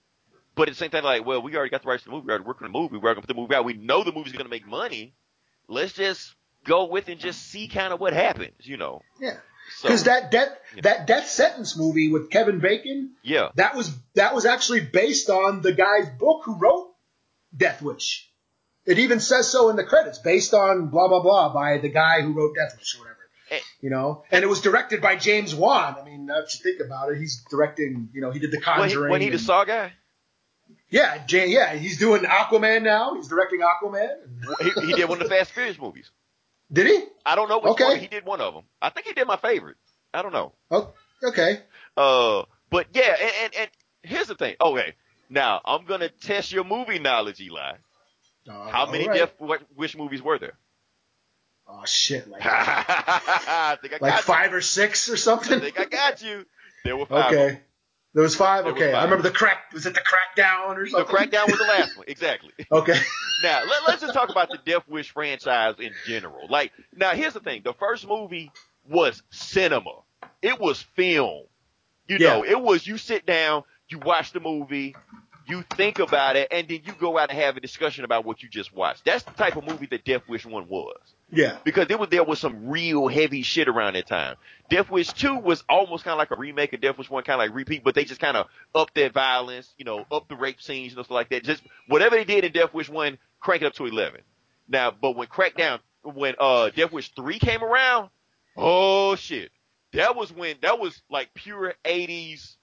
Speaker 4: But at the same time, like, well, we already got the rights to the movie. We already working on the movie. We're going to put the movie out. We know the movie's going to make money. Let's just go with and just see kind of what happens, you know.
Speaker 5: Yeah.
Speaker 4: So,
Speaker 5: Because that death
Speaker 4: Yeah.
Speaker 5: that death sentence movie with Kevin Bacon,
Speaker 4: yeah,
Speaker 5: that was that was actually based on the guy's book who wrote Death Wish. It even says so in the credits, based on blah blah blah by the guy who wrote Death Wish or whatever.
Speaker 4: Eh.
Speaker 5: You know, and it was directed by James Wan. I mean, if you think about it, he's directing. You know, he did The
Speaker 4: when he,
Speaker 5: Conjuring.
Speaker 4: when he the Saw guy,
Speaker 5: yeah, Jay, yeah, he's doing Aquaman now. He's directing Aquaman.
Speaker 4: He, he did one of the Fast Furious movies.
Speaker 5: Did he?
Speaker 4: I don't know which
Speaker 5: Okay.
Speaker 4: one. He did one of them. I think he did my favorite. I don't know.
Speaker 5: Oh, okay.
Speaker 4: Uh, but yeah, and, and, and here's the thing. Okay, now I'm gonna test your movie knowledge, Eli.
Speaker 5: Uh,
Speaker 4: How many
Speaker 5: right.
Speaker 4: Death Wi- Wish movies were there?
Speaker 5: Oh shit! Like *laughs*
Speaker 4: I I
Speaker 5: like five or six or
Speaker 4: you. I
Speaker 5: something.
Speaker 4: think I got you. There were five.
Speaker 5: Okay. There was five.
Speaker 4: There was
Speaker 5: okay, I remember the crack. Was it the crackdown or something? The?
Speaker 4: Crackdown was the last one, exactly.
Speaker 5: Okay. *laughs*
Speaker 4: Now let, let's just talk about the Death Wish franchise in general. Like, now here's the thing: the first movie was cinema. It was film. You
Speaker 5: Yeah.
Speaker 4: know, it was you sit down, you watch the movie, you think about it, and then you go out and have a discussion about what you just watched. That's the type of movie that Death Wish One was.
Speaker 5: Yeah.
Speaker 4: Because there was there was some real heavy shit around that time. Death Wish Two was almost kind of like a remake of Death Wish One, kind of like repeat, but they just kind of upped their violence, you know, up the rape scenes and stuff like that. Just whatever they did in Death Wish One, crank it up to eleven. Now, but when Crackdown, when uh Death Wish Three came around, oh shit, that was when that was like pure '80s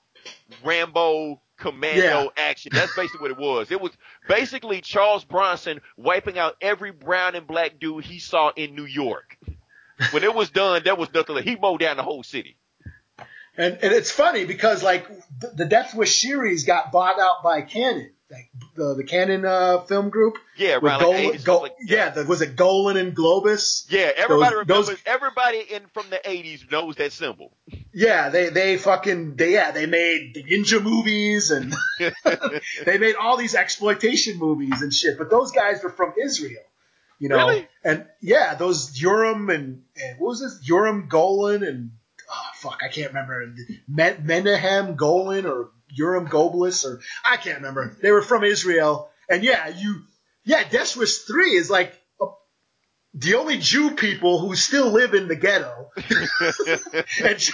Speaker 4: Rambo commando
Speaker 5: Yeah.
Speaker 4: action. That's basically what it was. It was basically Charles Bronson wiping out every brown and black dude he saw in New York. When it was done, that was nothing. He mowed down the whole city.
Speaker 5: And and it's funny because like the, Death Wish series got bought out by Cannon, like the the Cannon uh, film group.
Speaker 4: Yeah,
Speaker 5: With Golan,
Speaker 4: like 80s,
Speaker 5: Go-
Speaker 4: like-
Speaker 5: yeah, the, was it Golan and Globus?
Speaker 4: Yeah, everybody
Speaker 5: Those-
Speaker 4: remembers.
Speaker 5: those-
Speaker 4: everybody in from the '80s knows that symbol.
Speaker 5: Yeah, they they fucking they yeah they made the ninja movies and *laughs* they made all these exploitation movies and shit. But those guys were from Israel, you know.
Speaker 4: Really?
Speaker 5: And yeah, those Urim and, and what was this Urim Golan and oh fuck I can't remember Men- Menahem Golan or Urim Goblus or I can't remember. They were from Israel, and yeah, you yeah Death Wish three is like. The only Jew people who still live in the ghetto, *laughs* and,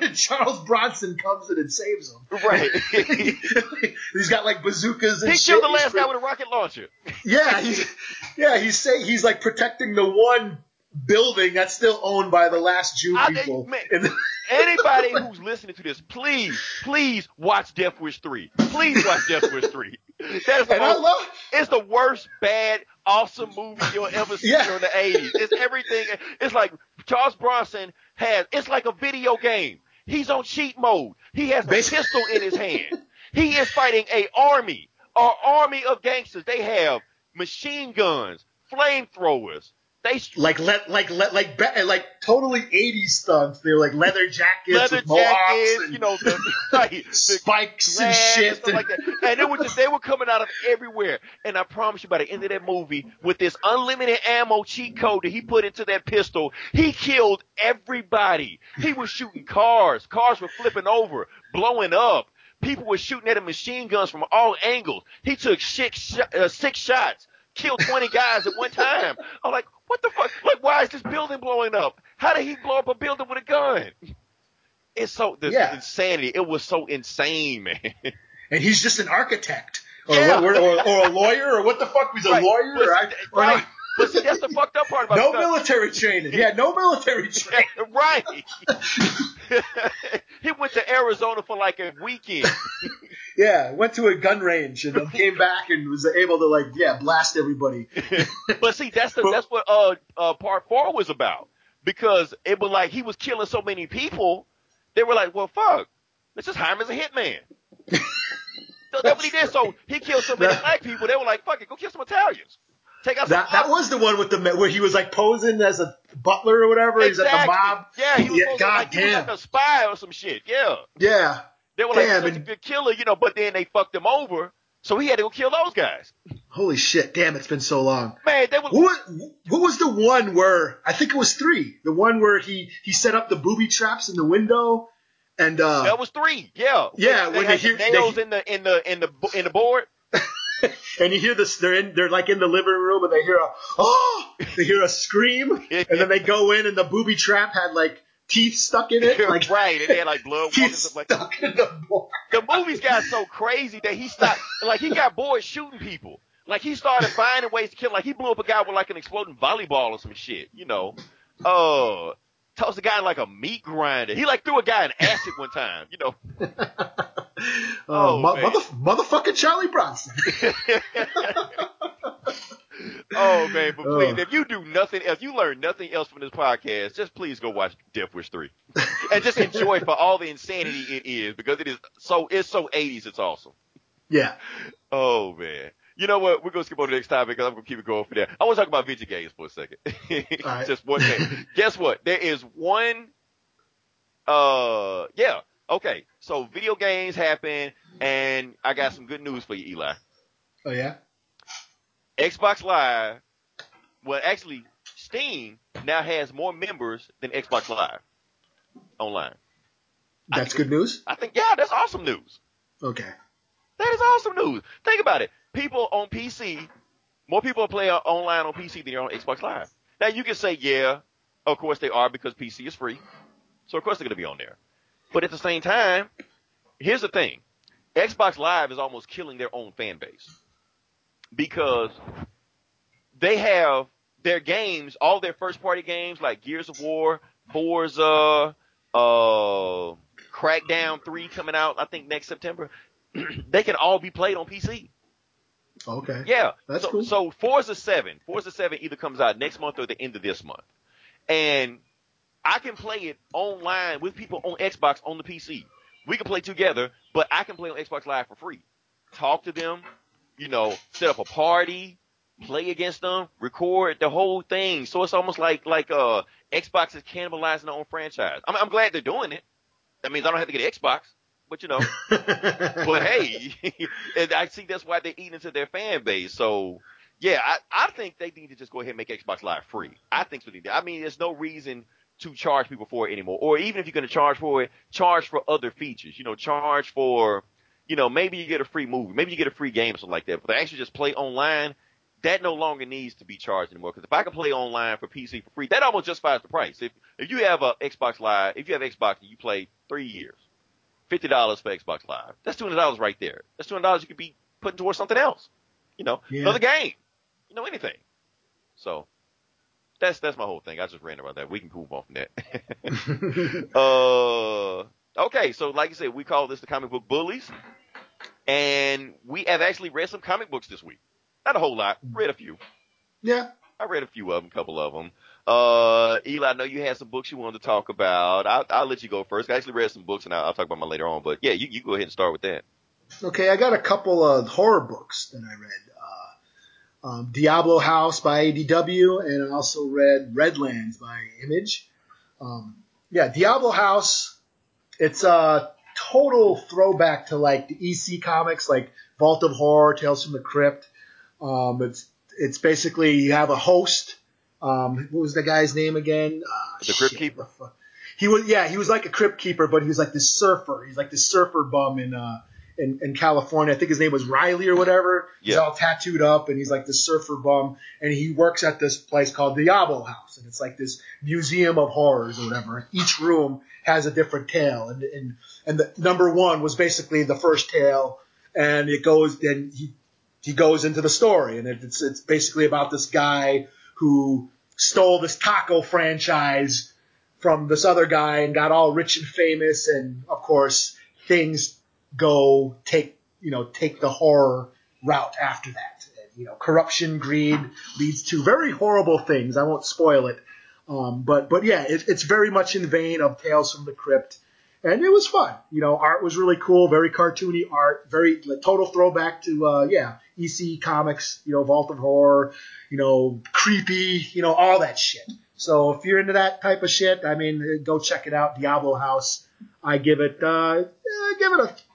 Speaker 5: and Charles Bronson comes in and saves them.
Speaker 4: right. *laughs*
Speaker 5: he's got like bazookas and
Speaker 4: he
Speaker 5: shit.
Speaker 4: killed the last
Speaker 5: pre-
Speaker 4: guy with a rocket launcher.
Speaker 5: yeah, he's yeah, he's say he's like protecting the one building that's still owned by the last Jew
Speaker 4: I-
Speaker 5: people.
Speaker 4: man,
Speaker 5: the- *laughs*
Speaker 4: Anybody who's listening to this, please, please watch Death Wish 3. Please watch Death Wish 3. That is the most,
Speaker 5: love
Speaker 4: it's the worst, bad, awesome movie you'll ever see
Speaker 5: Yeah.
Speaker 4: during the 80s. It's everything. It's like Charles Bronson has, it's like a video game. He's on cheat mode. He has a pistol in his hand. He is fighting a army, an army of gangsters. They have machine guns, flamethrowers.
Speaker 5: Like let like let like be- like totally 80s stunts. They were like leather jackets
Speaker 4: leather jackets,
Speaker 5: and
Speaker 4: you know, the, *laughs* right, the
Speaker 5: spikes and shit.
Speaker 4: and like that. And it was just they were coming out of everywhere. And I promise you, by the end of that movie, with this unlimited ammo cheat code that he put into that pistol, he killed everybody. He was shooting cars. Cars were flipping over, blowing up. People were shooting at him machine guns from all angles. He took six sh- uh, six shots. Killed 20 guys at one time. I'm like, what the fuck? Like, why is this building blowing up? How did he blow up a building with a gun? It's so the
Speaker 5: Yeah.
Speaker 4: insanity. It was so insane, man.
Speaker 5: and he's just an architect or,
Speaker 4: Yeah.
Speaker 5: what- or, or a lawyer or what the fuck was a
Speaker 4: Right.
Speaker 5: lawyer or, I, or
Speaker 4: right. But see, that's the fucked up part about
Speaker 5: no
Speaker 4: stuff.
Speaker 5: military training yeah no military training *laughs*
Speaker 4: right. he went to Arizona for like a weekend. *laughs*
Speaker 5: yeah went to a gun range and then came back and was able to like yeah blast everybody *laughs*
Speaker 4: But see, that's the that's what uh uh part four was about because it was like he was killing so many people. They were like, well, fuck, let's just hire him as a hitman. so that's what he did. So he killed so many black people. They were like, fuck it, go kill some Italians. Take out
Speaker 5: that that was the one with the where he was like posing as a butler or whatever he's at the mob
Speaker 4: Yeah, he was
Speaker 5: Yeah,
Speaker 4: to, like, he was like a spy or some shit. Yeah.
Speaker 5: yeah
Speaker 4: They were like,
Speaker 5: Damn,
Speaker 4: such a good killer, you know, but then they fucked him over. So he had to go kill those guys.
Speaker 5: holy shit damn it's been so long
Speaker 4: Man, they were
Speaker 5: Who was, who was the one where I think it was three? The one where he he set up the booby traps in the window, and uh,
Speaker 4: that was three. Yeah.
Speaker 5: Yeah,
Speaker 4: They,
Speaker 5: when
Speaker 4: they
Speaker 5: they hear-
Speaker 4: nails in the in the in the in the board. *laughs* *laughs*
Speaker 5: and you hear this. They're in. They're like in the living room, and they hear a oh, they hear a scream, and then they go in, and the booby trap had like teeth stuck in it, *laughs* like
Speaker 4: right, and they had like blood *laughs*
Speaker 5: teeth
Speaker 4: stuff like
Speaker 5: stuck in the board.
Speaker 4: the movies got so crazy that he stopped like he got bored shooting people. Like he started finding ways to kill like he blew up a guy with like an exploding volleyball or some shit, you know. Uh tossed a guy in like a meat grinder. He like threw a guy in acid one time, you know. *laughs*
Speaker 5: Oh,
Speaker 4: Oh,
Speaker 5: mo- mother, motherfucking Charlie Bronson. *laughs* *laughs*
Speaker 4: Oh man, but please,
Speaker 5: Ugh.
Speaker 4: if you do nothing else, you learn nothing else from this podcast, just please go watch Death Wish 3. and just enjoy for all the insanity it is, because it is so it's so eighties, it's awesome.
Speaker 5: yeah.
Speaker 4: Oh man. You know what? We're gonna skip on to the next topic because I'm gonna keep it going for there. I want to talk about video games for a second.
Speaker 5: right.
Speaker 4: Just one thing. Guess what? There is one. Uh, yeah. Okay. So video games happen, and I got some good news for you, Eli.
Speaker 5: Oh yeah.
Speaker 4: Xbox Live. Well, actually, Steam now has more members than Xbox Live online.
Speaker 5: That's good news.
Speaker 4: I think, yeah, that's awesome news.
Speaker 5: Okay.
Speaker 4: That is awesome news. Think about it. People on PC, more people are playing online on PC than they're on Xbox Live. Now you can say, yeah, of course they are because PC is free. So of course they're going to be on there. But at the same time, here's the thing. Xbox Live is almost killing their own fan base. Because they have their games, all their first party games like Gears of War, Forza, uh, Crackdown 3 coming out, I think next September. *clears throat* they can all be played on PC.
Speaker 5: Okay.
Speaker 4: Yeah.
Speaker 5: That's
Speaker 4: so,
Speaker 5: cool.
Speaker 4: So Forza 7, Forza 7 either comes out next month or the end of this month. And I can play it online with people on Xbox on the PC. We can play together, but I can play on Xbox Live for free. Talk to them, you know, set up a party, play against them, record the whole thing. So it's almost like like uh Xbox is cannibalizing their own franchise. I'm, I'm glad they're doing it. That means I don't have to get an Xbox, but you know, *laughs* but hey, *laughs* and I see that's why they're eating into their fan base. So yeah, I, I think they need to just go ahead and make Xbox Live free. I think so. I mean, there's no reason to charge people for it anymore. Or even if you're going to charge for it, charge for other features. You know, charge for, you know, maybe you get a free movie, maybe you get a free game or something like that. But to actually just play online, that no longer needs to be charged anymore. Because if I can play online for PC for free, that almost justifies the price. If if you have a Xbox Live, if you have Xbox and you play three years, fifty dollars for Xbox Live, that's two hundred dollars right there. That's two hundred dollars you could be putting towards something else. You know,
Speaker 5: Yeah.
Speaker 4: another game. You know, anything. So that's that's my whole thing. I just ran about that. We can move on from that. *laughs* uh, okay, so like I said, we call this the comic book bullies, and we have actually read some comic books this week. Not a whole lot, read a few.
Speaker 5: yeah.
Speaker 4: I read a few of them, a couple of them. Uh, Eli, I know you had some books you wanted to talk about. I'll, I'll let you go first. I actually read some books, and I'll, I'll talk about mine later on. But yeah, you, you go ahead and start with that.
Speaker 5: Okay, I got a couple of horror books that I read. Um, Diablo House by IDW, and I also read Redlands by Image. Um, yeah, Diablo House. It's a total throwback to like the EC comics, like Vault of Horror, Tales from the Crypt. Um, it's it's basically you have a host. Um, what was the guy's name again? Uh,
Speaker 4: The Crypt
Speaker 5: shit,
Speaker 4: Keeper?
Speaker 5: the? He was yeah, he was like a crypt keeper, but he was like this surfer. He's like this surfer bum in uh in, in California. I think his name was Riley or whatever. He's all tattooed up and he's like this surfer bum. And he works at this place called Diablo House. And it's like this museum of horrors or whatever. Each room has a different tale. And and and the number one was basically the first tale. And it goes and he he goes into the story. And it's it's basically about this guy who stole this taco franchise from this other guy and got all rich and famous. And of course things go take you know take the horror route after that. And, you know corruption greed leads to very horrible things. I won't spoil it. Um, but but yeah it, it's very much in vein of tales from the crypt. And it was fun. You know art was really cool very cartoony art very like, total throwback to uh, yeah ec comics you know vault of horror you know creepy you know all that shit. So if you're into that type of shit i mean go check it out diablo house. I give it uh, I give it a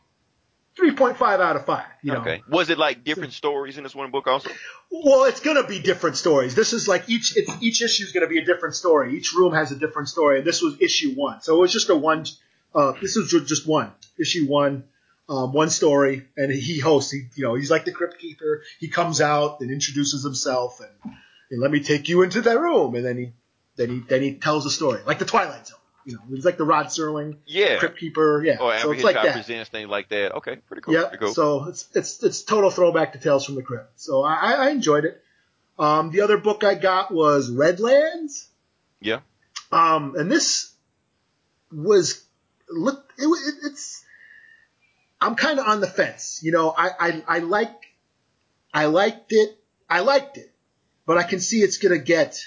Speaker 5: 3.5 out of 5 you know
Speaker 4: Okay. Was it like different stories in this one book also?
Speaker 5: well, it's going to be different stories. This is like each it's, each issue is going to be a different story. Each room has a different story. And this was issue one, so it was just a one. Uh, this was just one issue one, um, one story, and he hosts. He, you know, he's like the crypt keeper. He comes out and introduces himself, and, and let me take you into that room, and then he then he then he tells the story like the Twilight Zone. You know, he's like the Rod Serling
Speaker 4: Yeah.
Speaker 5: crypt keeper. Yeah,
Speaker 4: Or
Speaker 5: so it's like that.
Speaker 4: presents things like that. Okay, pretty cool.
Speaker 5: Yeah,
Speaker 4: Pretty cool.
Speaker 5: so it's it's it's total throwback to Tales from the Crypt. So I, I enjoyed it. Um, the other book I got was Redlands.
Speaker 4: Yeah.
Speaker 5: Um, and this was look it, it it's I'm kind of on the fence. You know, I, I I like I liked it. I liked it, but I can see it's gonna get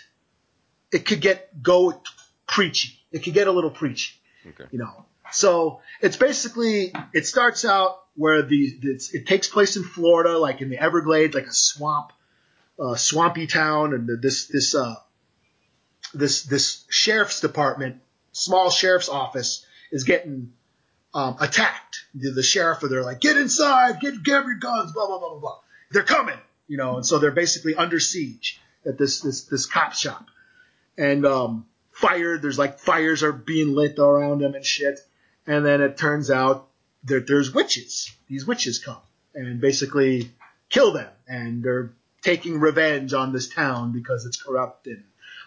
Speaker 5: it could get go preachy. It could get a little preachy
Speaker 4: Okay.
Speaker 5: you know. So it's basically it starts out where the it's, it takes place in Florida, like in the Everglades, like a swamp, uh, swampy town, and the, this this uh, this this sheriff's department, small sheriff's office, is getting um, attacked. The, the sheriff are there like, get inside, get grab your guns, blah blah blah blah blah. They're coming, you know, and so they're basically under siege at this this this cop shop, and um, fired. There's like fires are being lit around them and shit. And then it turns out that there's witches. These witches come and basically kill them, and they're taking revenge on this town because it's corrupt and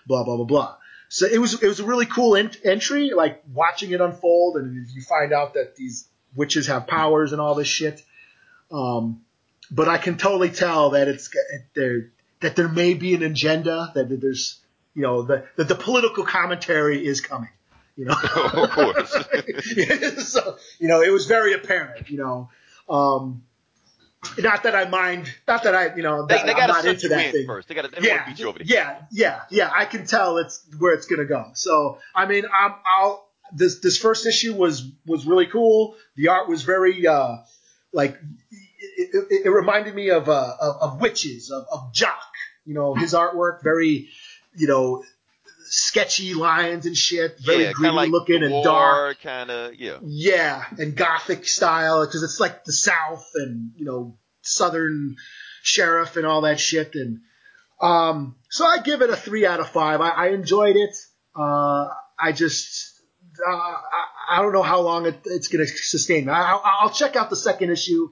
Speaker 5: blah blah blah blah. So it was it was a really cool ent- entry, like watching it unfold, and you find out that these witches have powers and all this shit. Um, but I can totally tell that it's that there that there may be an agenda that there's you know the that the political commentary is coming. You know, *laughs*
Speaker 4: of course. *laughs*
Speaker 5: so you know it was very apparent. You know, um, not that I mind, not that I you know
Speaker 4: they
Speaker 5: that,
Speaker 4: they
Speaker 5: I'm
Speaker 4: got to
Speaker 5: not into that thing.
Speaker 4: first. They got to they
Speaker 5: Yeah,
Speaker 4: beat you over the
Speaker 5: yeah, yeah, yeah. I can tell it's where it's gonna go. So I mean, I'm, I'll this this first issue was was really cool. The art was very uh like it, it, it reminded me of uh of, of Wytches of, of Jock. You know, his artwork very you know sketchy lines and shit, very
Speaker 4: yeah,
Speaker 5: gritty
Speaker 4: like
Speaker 5: looking and dark.
Speaker 4: Kind of yeah.
Speaker 5: Yeah, and gothic style because it's like the South and you know Southern sheriff and all that shit. And um, so I give it a three out of five. I, I enjoyed it. Uh, I just uh, I, I don't know how long it, it's going to sustain. I, I'll, I'll check out the second issue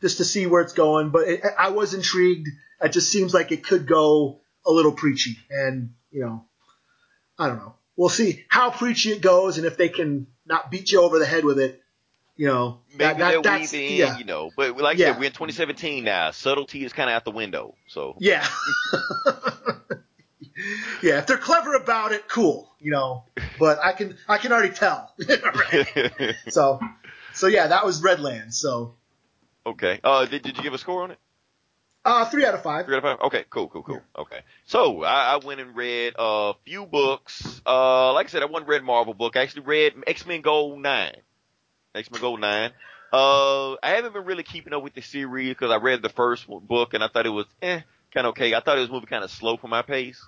Speaker 5: just to see where it's going. But it, I was intrigued. It just seems like it could go a little preachy, and you know, I don't know. We'll see how preachy it goes, and if they can not beat you over the head with it, you know,
Speaker 4: Maybe
Speaker 5: that, that,
Speaker 4: they'll
Speaker 5: that's
Speaker 4: weave in,
Speaker 5: yeah,
Speaker 4: you know. But like I said, we're in 2017 now. Subtlety is kind of out the window. So
Speaker 5: yeah. *laughs* yeah, if they're clever about it, cool, you know. But I can I can already tell. *laughs* *laughs* So so yeah, that was Redlands. So
Speaker 4: okay. Uh, did, did you give a score on it?
Speaker 5: Uh, three out of five.
Speaker 4: Three out of five? Okay, cool, cool, cool. Okay. So I, I went and read a few books. Uh, like I said, I one read Marvel book. I actually read X-Men Gold 9. X-Men Gold 9. Uh, I haven't been really keeping up with the series because I read the first one- book and I thought it was, eh, kind of okay. I thought it was moving kind of slow for my pace.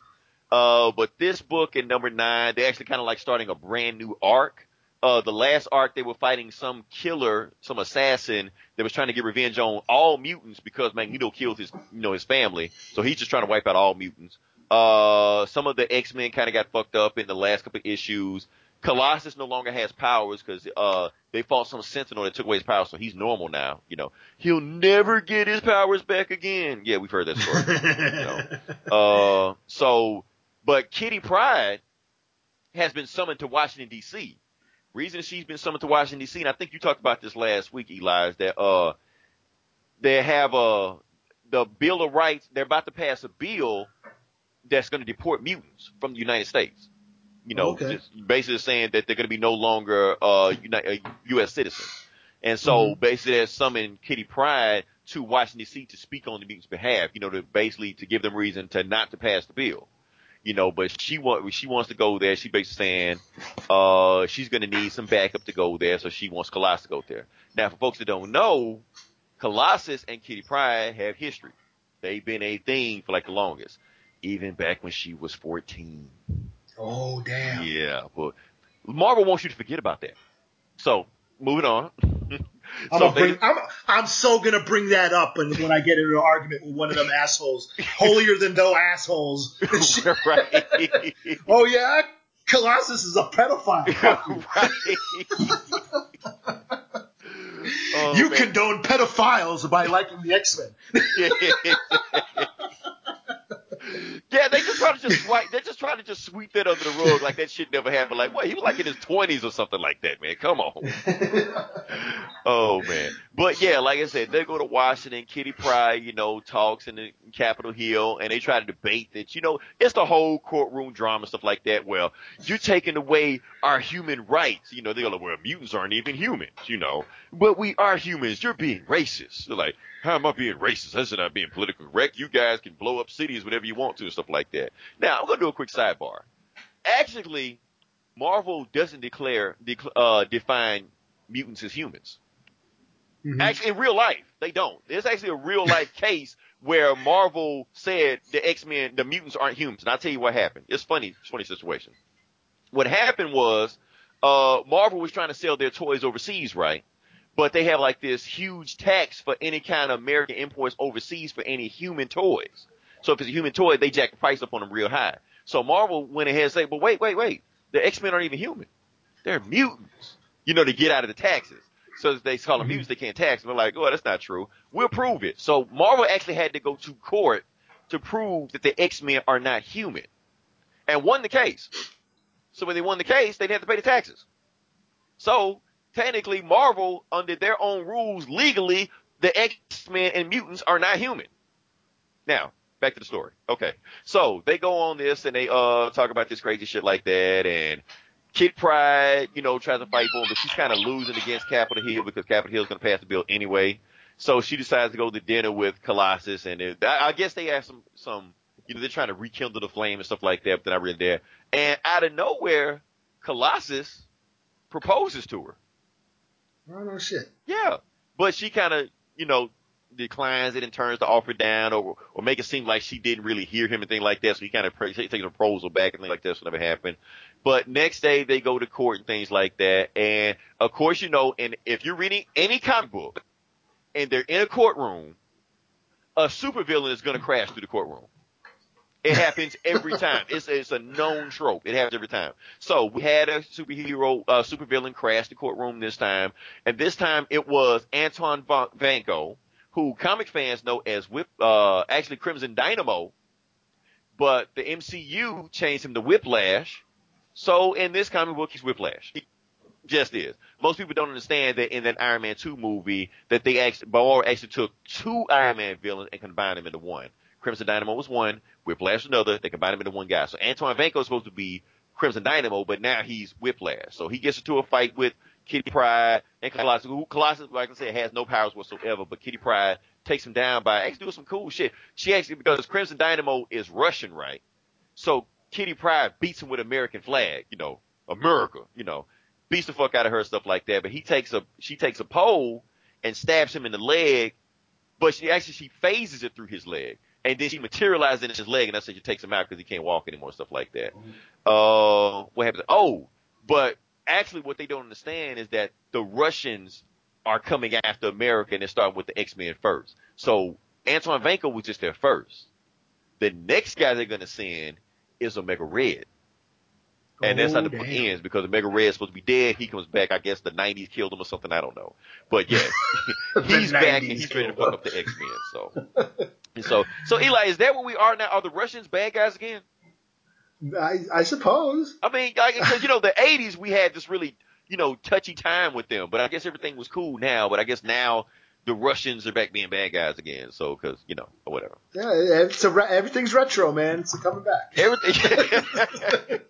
Speaker 4: Uh, but this book in number nine, they're actually kind of like starting a brand new arc. Uh, the last arc they were fighting some killer, some assassin that was trying to get revenge on all mutants because Magneto killed his, you know, his family. So he's just trying to wipe out all mutants. Uh, some of the X-Men kind of got fucked up in the last couple of issues. Colossus no longer has powers because, uh, they fought some Sentinel that took away his powers, so he's normal now. You know, he'll never get his powers back again. Yeah, we've heard that story. *laughs* Uh, so, but Kitty Pryde has been summoned to Washington D.C. Reason she's been summoned to Washington D.C. and I think you talked about this last week, Eli, is that uh, they have a the Bill of Rights. They're about to pass a bill that's going to deport mutants from the United States. You know,
Speaker 5: Okay.
Speaker 4: just basically saying that they're going to be no longer uh, Uni- uh U.S. citizens. And so basically they summoned Kitty Pryde to Washington D.C. to speak on the mutants' behalf, you know, to basically to give them reason to not to pass the bill. You know, but she want she wants to go there. She basically saying, uh, she's gonna need some backup to go there, so she wants Colossus to go there. Now, for folks that don't know, Colossus and Kitty Pryde have history. They've been a thing for like the longest, even back when she was 14.
Speaker 5: Oh damn.
Speaker 4: Yeah, but Marvel wants you to forget about that. So, moving on. *laughs*
Speaker 5: I'm,
Speaker 4: so
Speaker 5: gonna bring, I'm, I'm so gonna bring that up when, when I get into an argument with one of them assholes, holier than thou assholes. *laughs*
Speaker 4: right.
Speaker 5: oh yeah, Colossus is a pedophile. *laughs*
Speaker 4: Right. Oh,
Speaker 5: you
Speaker 4: man.
Speaker 5: condone pedophiles by liking the X Men.
Speaker 4: Yeah, they just try to just swipe. They just try to just sweep that under the rug like that shit never happened. Like, what? He was like in his twenties or something like that, man. Come on. *laughs* Oh man. But yeah, like I said, they go to Washington, Kitty Pryde, you know, talks in the Capitol Hill and they try to debate that, you know, it's the whole courtroom drama, stuff like that. Well, you're taking away our human rights. You know, they go like, well, mutants aren't even humans, you know, but we are humans. You're being racist. They're like, how am I being racist? That's not being politically correct. You guys can blow up cities whenever you want to and stuff like that. Now, I'm going to do a quick sidebar. Actually, Marvel doesn't declare, dec- uh, define mutants as humans.
Speaker 5: Mhm.
Speaker 4: Actually, in real life, they don't. There's actually a real life *laughs* case where Marvel said the X-Men, the mutants aren't humans. And I'll tell you what happened. It's funny, it's a funny situation. What happened was, uh, Marvel was trying to sell their toys overseas, right? But they have like this huge tax for any kind of American imports overseas for any human toys. So if it's a human toy, they jack the price up on them real high. So Marvel went ahead and said, but wait, wait, wait. The X-Men aren't even human. They're mutants. You know, to get out of the taxes. So they call them mm-hmm. mutants, they can't tax them. They're like, oh, that's not true. We'll prove it. So Marvel actually had to go to court to prove that the X-Men are not human. And won the case. So when they won the case, they didn't have to pay the taxes. So technically Marvel, under their own rules, legally, the X-Men and mutants are not human. Now, back to the story. Okay. So they go on this and they uh talk about this crazy shit like that and Kid Pride, you know, tries to fight for him, but she's kind of losing against Capitol Hill because Capitol Hill's going to pass the bill anyway. So she decides to go to dinner with Colossus, and it, I, I guess they have some, some, you know, they're trying to rekindle the flame and stuff like that. But then I read there, and out of nowhere, Colossus proposes to her.
Speaker 5: No shit.
Speaker 4: Yeah, but she kind of, you know, declines it and turns the offer down, or or make it seem like she didn't really hear him and things like that. So he kind of takes the proposal back and things like that. So never happened. But next day they go to court and things like that. And of course, you know, and if you're reading any comic book and they're in a courtroom, a supervillain is going to crash through the courtroom. It happens every time. It's it's a known trope. It happens every time. So we had a superhero, uh, supervillain crash the courtroom this time, and this time it was Anton Va- Vanko, who comic fans know as Whip, uh, actually Crimson Dynamo, but the MCU changed him to Whiplash. So in this comic book, he's Whiplash. He just is. Most people don't understand that in that Iron Man 2 movie that they actually, Bauer actually took two Iron Man villains and combined them into one. Crimson Dynamo was one, Whiplash another. They combined them into one guy. So Antoine Vanko is supposed to be Crimson Dynamo, but now he's Whiplash. So he gets into a fight with Kitty Pryde and Colossus, who Colossus, like I said, has no powers whatsoever, but Kitty Pryde takes him down by actually doing some cool shit. She actually, because Crimson Dynamo is Russian, right? So Kitty Pryde beats him with American flag, you know, America, you know, beats the fuck out of her, stuff like that. But he takes a, she takes a pole and stabs him in the leg, but she actually, she phases it through his leg. And then she materializes in his leg and that's how she takes him out because he can't walk anymore, stuff like that. Uh, what happens? Oh, but actually what they don't understand is that the Russians are coming after America and they're starting with the X-Men first. So Antoine Vanko was just there first. The next guy they're going to send is Omega Red. And that's how the
Speaker 5: Oh,
Speaker 4: book ends because Omega Red is supposed to be dead. He comes back. I guess the 90s killed him or something. I don't know. But
Speaker 5: yeah, *laughs* *laughs*
Speaker 4: he's back and he's ready to fuck up the X-Men. So, *laughs* and so, so Eli, is that where we are now? Are the Russians bad guys again?
Speaker 5: I, I suppose.
Speaker 4: I mean, because you know, the '80s we had this really, you know, touchy time with them, but I guess everything was cool now. But I guess now the Russians are back being bad guys again. So, because you know, whatever.
Speaker 5: Yeah, it's a re- everything's retro, man. It's coming back.
Speaker 4: Everything. *laughs* *laughs*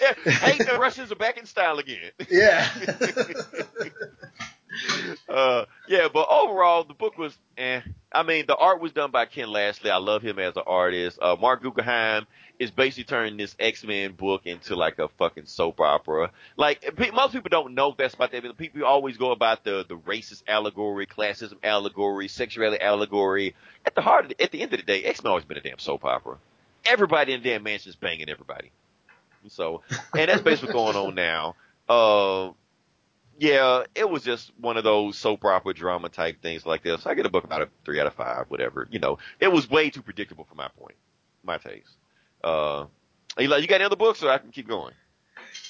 Speaker 4: yeah, hey, the Russians are back in style again.
Speaker 5: Yeah. *laughs* *laughs*
Speaker 4: Uh, yeah, but overall, the book was, eh. I mean, the art was done by Ken Lashley. I love him as an artist. Uh, Marc Guggenheim is basically turning this X-Men book into like a fucking soap opera. Like, pe- most people don't know that's about that, but people always go about the, the racist allegory, classism allegory, sexuality allegory. At the heart of the, at the end of the day, X-Men always been a damn soap opera. Everybody in the damn mansion is banging everybody. So, and that's basically going on now. Uh, yeah, it was just one of those soap opera drama type things like this. I get a book about a three out of five, whatever. You know, it was way too predictable for my point, my taste. Uh, you got any other books, or I can keep going?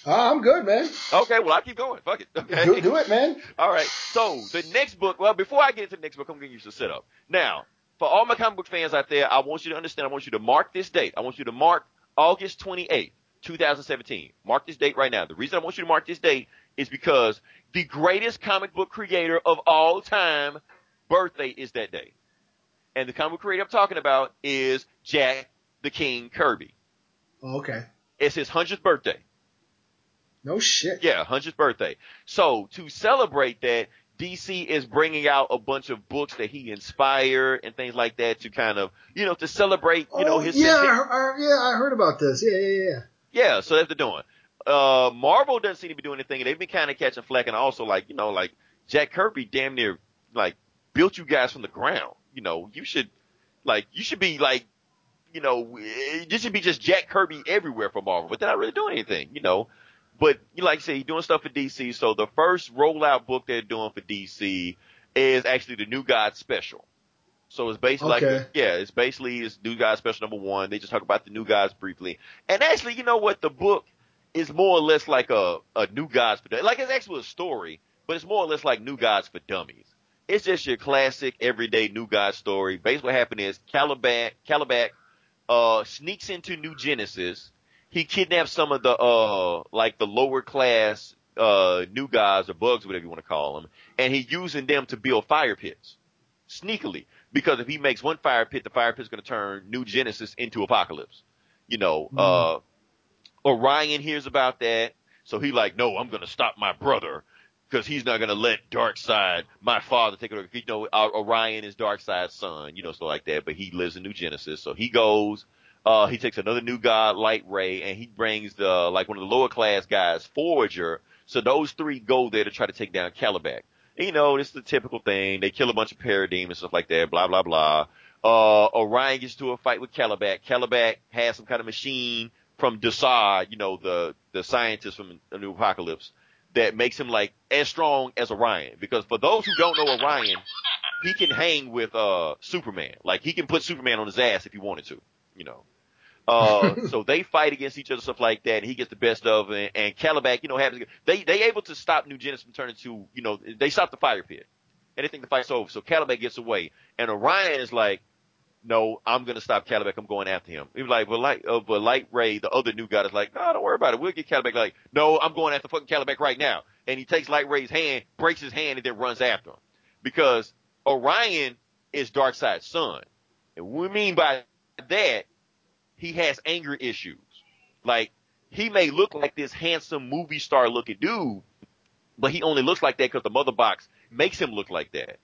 Speaker 5: Oh, I'm good, man.
Speaker 4: Okay, well I'll keep going. Fuck it. Okay.
Speaker 5: Do, do it, man. *laughs*
Speaker 4: All right. So the next book. Well, before I get into the next book, I'm gonna give you some setup. Now, for all my comic book fans out there, I want you to understand. I want you to mark this date. I want you to mark August 28th, 2017. Mark this date right now. The reason I want you to mark this date is because the greatest comic book creator of all time birthday is that day. And the comic book creator I'm talking about is Jack the King Kirby.
Speaker 5: Oh, okay.
Speaker 4: It's his 100th birthday.
Speaker 5: No shit.
Speaker 4: Yeah, 100th birthday. So to celebrate that, DC is bringing out a bunch of books that he inspired and things like that to kind of, you know, to celebrate, you know,
Speaker 5: Oh,
Speaker 4: his
Speaker 5: yeah, I. I, yeah, I heard about this. Yeah, yeah, yeah.
Speaker 4: Yeah, so that's what they're doing. Uh, Marvel doesn't seem to be doing anything. and They've been kind of catching flack, and also like, you know, like Jack Kirby damn near like built you guys from the ground. You know, you should like you should be like, you know, eh, this should be just Jack Kirby everywhere for Marvel, but they're not really doing anything. You know, but you like I say, doing stuff for DC. So the first rollout book they're doing for DC is actually the New God Special. So it's basically like, yeah, it's basically it's New God Special number one. They just talk about the New Gods briefly, and actually, you know what, the book is more or less like a a New Gods for like it's actually a story, but it's more or less like New Gods for dummies. It's just your classic everyday New God story. Basically, what happened is Kalibak, Kalibak, uh, sneaks into New Genesis. He kidnaps some of the, uh, like the lower class, uh, New Gods or bugs, whatever you want to call them, and he's using them to build fire pits. Sneakily. Because if he makes one fire pit, the fire pit's gonna turn New Genesis into Apokolips. You know, uh, Orion hears about that. So he like, no, I'm gonna stop my brother because he's not gonna let Darkseid, my father, take it over. You know, uh, Orion is Darkseid's son, you know, stuff like that. But he lives in New Genesis, so he goes. Uh, he takes another new god, Lightray, and he brings the like one of the lower class guys, Forager. So those three go there to try to take down Kalibak. You know, it's the typical thing. They kill a bunch of parademons and stuff like that. Blah blah blah. Uh, Orion gets to a fight with Kalibak. Kalibak has some kind of machine from Desaad, you know, the the scientist from the New Apokolips, that makes him like as strong as Orion. Because for those who don't know Orion, he can hang with uh Superman. Like he can put Superman on his ass if he wanted to, you know. Uh, *laughs* so they fight against each other, stuff like that. And he gets the best of it, and Kalibak, you know, happens. They they able to stop New Genesis from turning to, you know, they stop the fire pit, and they think the fight's over. So Kalibak gets away, and Orion is like, no, I'm gonna stop Kalibak. I'm going after him. He was like, but like, uh, but Lightray, the other new guy, is like, no, don't worry about it. We'll get Kalibak. Like, no, I'm going after fucking Kalibak right now. And he takes Lightray's hand, breaks his hand, and then runs after him because Orion is Darkseid's son. And what we mean by that, he has anger issues. Like, he may look like this handsome movie star looking dude, but he only looks like that because the mother box makes him look like that.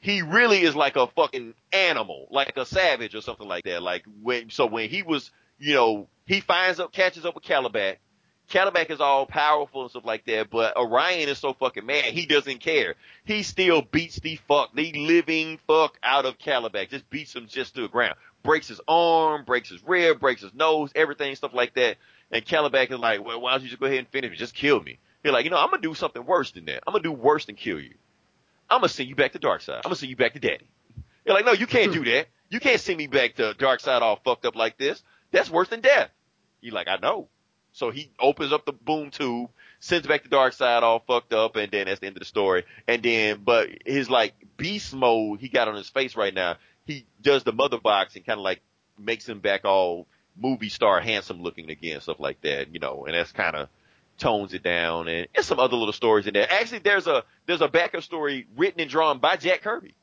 Speaker 4: He really is like a fucking animal, like a savage or something like that. Like when, so when he was, you know, he finds up, catches up with Kalibak. Kalibak is all powerful and stuff like that, but Orion is so fucking mad, he doesn't care. He still beats the fuck, the living fuck out of Kalibak. Just beats him just to the ground. Breaks his arm, breaks his rib, breaks his nose, everything, stuff like that. And Kalibak is like, well, why don't you just go ahead and finish me? Just kill me. He's like, you know, I'm gonna do something worse than that. I'm gonna do worse than kill you. I'm gonna send you back to Darkseid. I'm gonna send you back to daddy. You're like, no, you can't do that. You can't send me back to Darkseid all fucked up like this. That's worse than death. You're like, I know. So he opens up the boom tube, sends back to Darkseid all fucked up, and then that's the end of the story. And then, but his like beast mode he got on his face right now, he does the mother box and kind of like makes him back all movie star handsome looking again, stuff like that, you know, and that's kind of tones it down and, and some other little stories in there. Actually, there's a, there's a backup story written and drawn by Jack Kirby.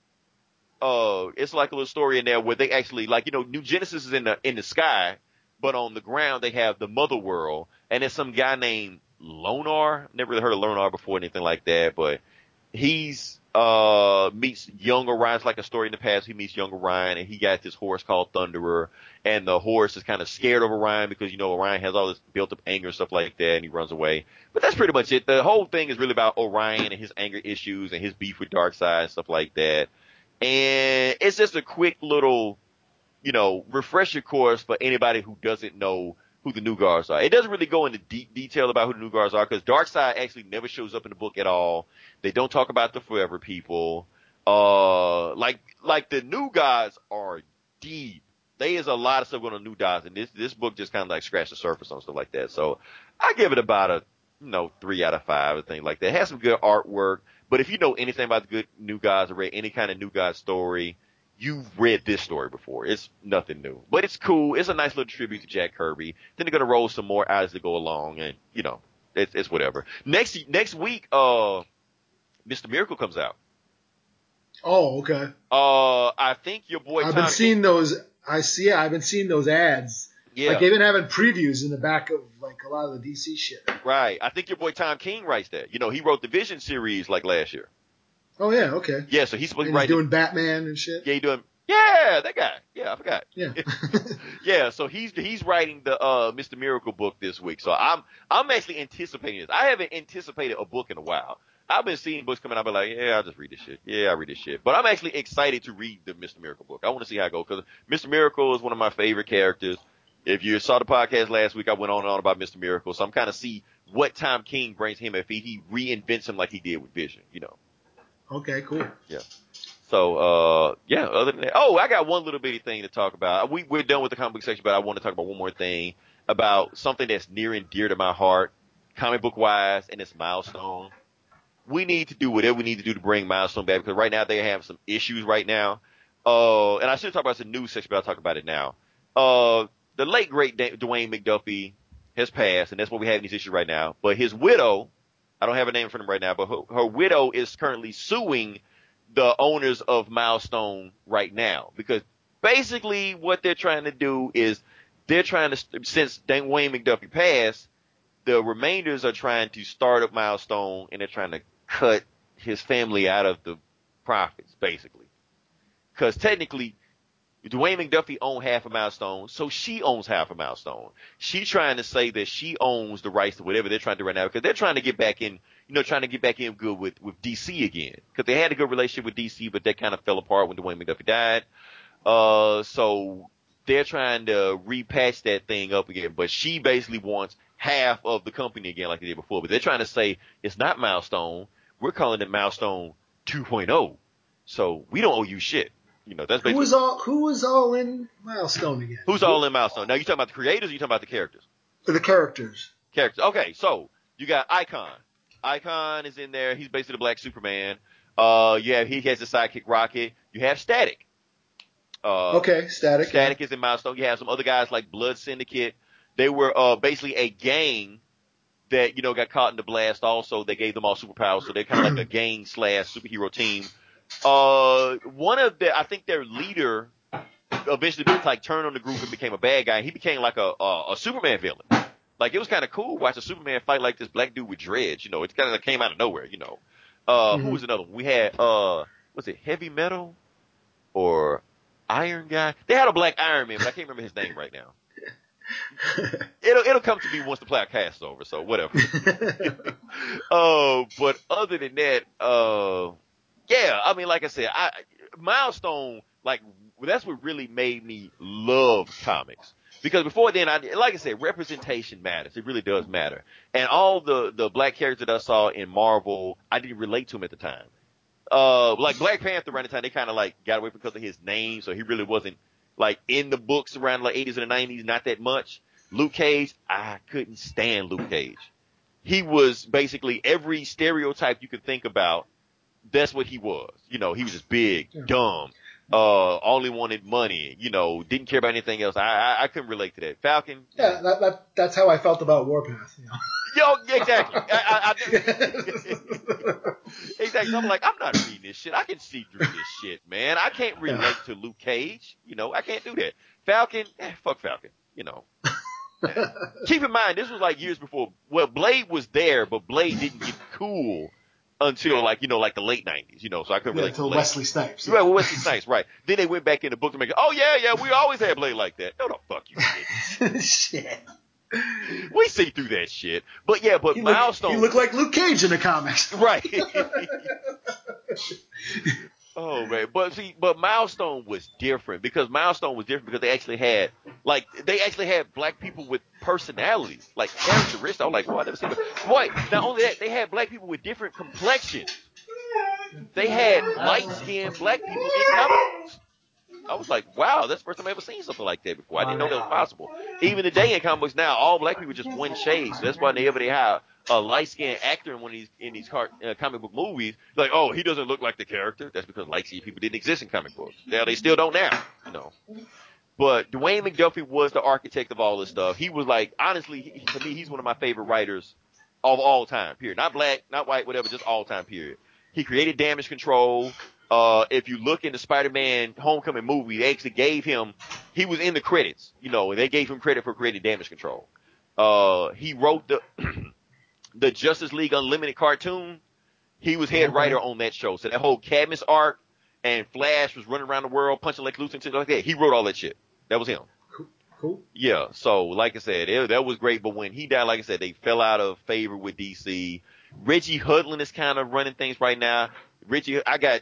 Speaker 4: Uh, it's like a little story in there where they actually, like, you know, New Genesis is in the, in the sky, but on the ground they have the mother world and it's some guy named Lonar. Never really heard of Lonar before, anything like that, but he's, uh, meets young Orion. It's like a story in the past. He meets young Orion and he got this horse called Thunderer and the horse is kind of scared of Orion because, you know, Orion has all this built up anger and stuff like that and he runs away. But that's pretty much it. The whole thing is really about Orion and his anger issues and his beef with Darkseid and stuff like that. And it's just a quick little, you know, refresher course for anybody who doesn't know who the New Gods are. It doesn't really go into deep detail about who the New Gods are because Darkseid actually never shows up in the book at all. They don't talk about the Forever People. Uh, like, like the New Gods are deep. There is a lot of stuff going on New Gods and this, this book just kind of like scratched the surface on stuff like that. So I give it about a, you know, three out of five or thing like that. It has some good artwork, but if you know anything about the good New Gods or read any kind of New God story, you've read this story before. It's nothing new, but it's cool. It's a nice little tribute to Jack Kirby. Then they're gonna roll some more as they go along, and you know, it's, it's whatever. Next next week, uh, Mr. Miracle comes out.
Speaker 5: Oh, okay.
Speaker 4: Uh, I think your boy.
Speaker 5: I've been seeing those. I see. Yeah, I've been seeing those ads.
Speaker 4: Yeah,
Speaker 5: Like they've been having previews in the back of like a lot of the DC shit.
Speaker 4: right. I think your boy Tom King writes that. You know, he wrote the Vision series like last year.
Speaker 5: Oh yeah, okay.
Speaker 4: Yeah, so he's supposed to
Speaker 5: he's doing Batman and shit.
Speaker 4: yeah, he doing. Yeah, that guy. Yeah, I forgot.
Speaker 5: Yeah. *laughs*
Speaker 4: Yeah, so he's he's writing the uh Mr. Miracle book this week. So I'm I'm actually anticipating this. I haven't anticipated a book in a while. I've been seeing books coming out, but like, yeah, I'll just read this shit. Yeah, I read this shit. But I'm actually excited to read the Mr. Miracle book. I want to see how it goes because Mr. Miracle is one of my favorite characters. If you saw the podcast last week, I went on and on about Mr. Miracle. So I'm kind of see what Tom King brings him if he, he reinvents him like he did with Vision, you know.
Speaker 5: okay, cool. Yeah.
Speaker 4: So, uh, yeah, other than that, oh, I got one little bitty thing to talk about. We, we're done with the comic book section, but I want to talk about one more thing about something that's near and dear to my heart, comic book wise, and it's Milestone. We need to do whatever we need to do to bring Milestone back because right now they have some issues right now. Uh, and I should talk about the news section, but I'll talk about it now. Uh, the late great Dwayne McDuffie has passed, and that's what we have in these issues right now. But his widow, I don't have a name for him right now, but her, her widow is currently suing the owners of Milestone right now because basically what they're trying to do is they're trying to since Dwayne McDuffie passed, the remainders are trying to start up Milestone and they're trying to cut his family out of the profits basically. Because technically, Dwayne McDuffie owned half of Milestone, so she owns half of Milestone. She's trying to say that she owns the rights to whatever they're trying to do right now because they're trying to get back in, you know, trying to get back in good with, with DC again. Because they had a good relationship with DC, but that kind of fell apart when Dwayne McDuffie died. Uh, so they're trying to repatch that thing up again, but she basically wants half of the company again like they did before. But they're trying to say it's not Milestone. We're calling it Milestone 2.0. So we don't owe you shit. You know, that's
Speaker 5: Who
Speaker 4: basically
Speaker 5: was all Who was all in Milestone again?
Speaker 4: who's all in Milestone. Now you talking about the creators or you talking about the characters?
Speaker 5: the characters?
Speaker 4: Characters. Okay, so you got Icon. Icon is in there. He's basically the Black Superman. Uh, yeah, he has the sidekick Rocket. You have Static. Uh,
Speaker 5: Okay, Static.
Speaker 4: Static is in Milestone. You have some other guys like Blood Syndicate. They were uh, basically a gang that you know got caught in the blast. Also, they gave them all superpowers, so they're kind of like a *clears throat* gang slash superhero team. Uh, one of the, I think their leader eventually like turned on the group and became a bad guy. He became like a a, a Superman villain. Like it was kind of cool watching Superman fight like this black dude with dreads. You know, it kind of came out of nowhere. You know, uh, who
Speaker 5: Mhm.
Speaker 4: was another? one? We had uh, was it Heavy Metal or Iron Guy? They had a black Iron Man, but I can't remember his name right now. It'll it'll come to me once the podcast over. So whatever. *laughs* Uh, but other than that, uh, yeah, I mean, like I said, I milestone, like that's what really made me love comics. Because before then, I like I said, representation matters. It really does matter. And all the the black characters that I saw in Marvel, I didn't relate to them at the time. Uh, like Black Panther around the time, they kind of like got away because of his name, so he really wasn't like in the books around the 80s and the 90s, not that much. Luke Cage, I couldn't stand Luke Cage. He was basically every stereotype you could think about. That's what he was. You know, he was just big,
Speaker 5: Yeah.
Speaker 4: dumb, uh, only wanted money, you know, didn't care about anything else. I, I, I couldn't relate to that. Falcon,
Speaker 5: yeah, that, that, that's how I felt about Warpath. You know? *laughs*
Speaker 4: yo, exactly. I, I, I, *laughs* exactly. I'm like, I'm not reading this shit. I can see through this shit, man. I can't relate to Luke Cage. You know, I can't do that. Falcon, eh, fuck Falcon. You know. *laughs* Keep in mind, this was like years before. Well, Blade was there, but Blade didn't get cool until like you know, like the late '90s. You know, so I couldn't
Speaker 5: yeah,
Speaker 4: relate to
Speaker 5: until. Wesley Snipes.
Speaker 4: Right, well, Wesley Snipes, right. Then they went back in the book to make it, oh yeah, yeah, we always had Blade like that. No, the fuck you. *laughs*
Speaker 5: Shit.
Speaker 4: We see through that shit. But yeah, but
Speaker 5: He looked,
Speaker 4: Milestone.
Speaker 5: You look like Luke Cage in the comics. *laughs*
Speaker 4: Right. *laughs* oh man, but see, but Milestone was different because Milestone was different because they actually had like they actually had black people with personalities, like characteristics. I was like, oh, I never seen. That. Boy, not only that, they had black people with different complexions. They had light skinned black people in comics. I was like, wow, that's the first time I ever seen something like that before. I didn't know that was possible. Even today in comic books now, all black people just one shade. So that's why whenever they have a light skinned actor in one of these in these car, uh, comic book movies, like, oh, he doesn't look like the character. That's because light skinned people didn't exist in comic books. Now they still don't now, you know. But Dwayne McDuffie was the architect of all this stuff. He was like, honestly, he, to me, he's one of my favorite writers of all time. Period. Not black, not white, whatever, just all time. Period. He created Damage Control. Uh, if you look in the Spider-Man Homecoming movie, they actually gave him, he was in the credits, you know, and they gave him credit for creating Damage Control. Uh, he wrote the, *clears throat* the Justice League Unlimited cartoon. He was head writer on that show. So that whole Cadmus arc and Flash was running around the world punching like Luthor and shit like that. He wrote all that shit. That was him.
Speaker 5: Cool.
Speaker 4: Yeah. So, like I said, it, that was great. But when he died, like I said, they fell out of favor with DC. Reggie Hudlin is kind of running things right now. Richie, I got,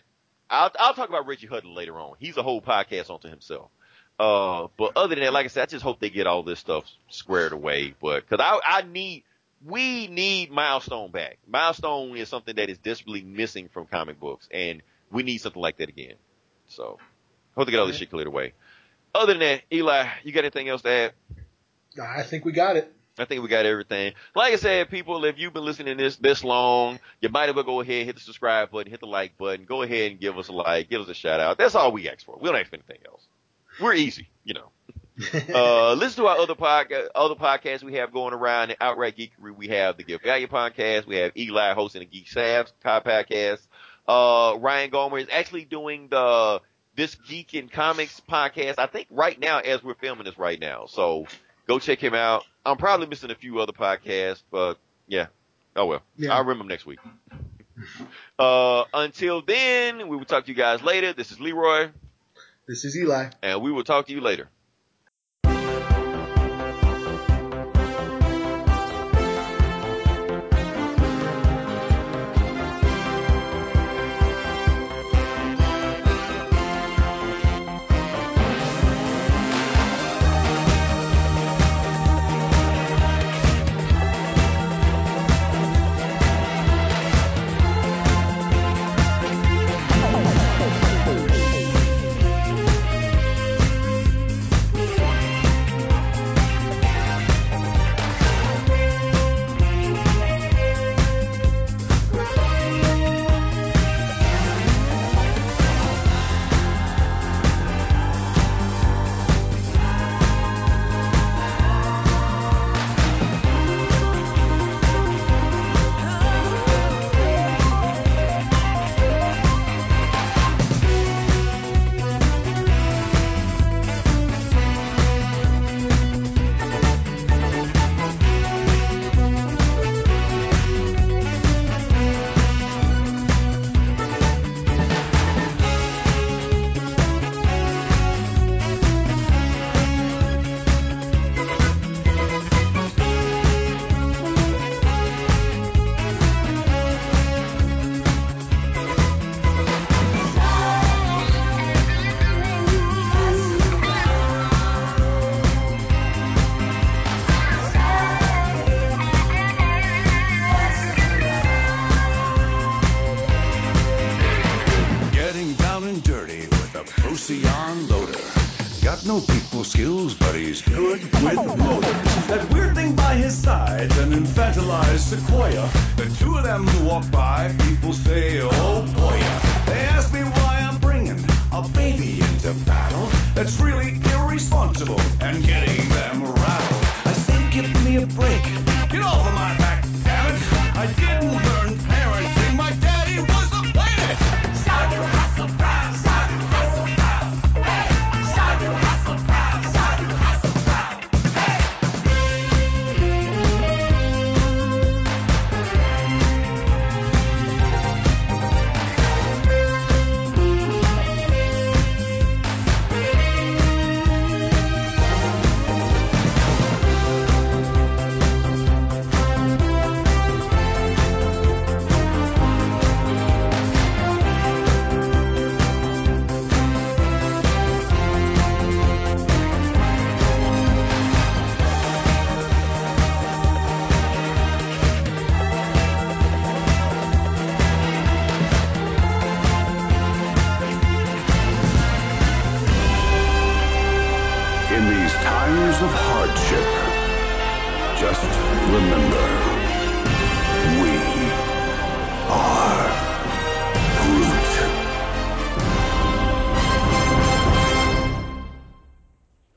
Speaker 4: I'll, I'll talk about Reggie Hudlin later on. He's a whole podcast onto himself. Uh, but other than that, like I said, I just hope they get all this stuff squared away. But, cause I, I need, we need Milestone back. Milestone is something that is desperately missing from comic books, and we need something like that again. So, hope they get all this shit cleared away. Other than that, Eli, you got anything else to add?
Speaker 5: I think we got it.
Speaker 4: I think we got everything. Like I said, people, if you've been listening to this this long, you might as well go ahead, hit the subscribe button, hit the like button, go ahead and give us a like, give us a shout out. That's all we ask for. We don't ask for anything else. We're easy, you know. *laughs* uh, listen to our other podcast, other podcasts we have going around in Outright Geekery. We have the Give Value podcast. We have Eli hosting the Geek Savs podcast. Uh, Ryan Gomer is actually doing the this Geek in Comics podcast. I think right now as we're filming this right now. So go check him out. I'm probably missing a few other podcasts, but yeah. Oh well.
Speaker 5: Yeah.
Speaker 4: I'll remember them next week. *laughs* Uh, until then, we will talk to you guys later. This is Leroy,
Speaker 5: This is Eli.
Speaker 4: and we will talk to you later.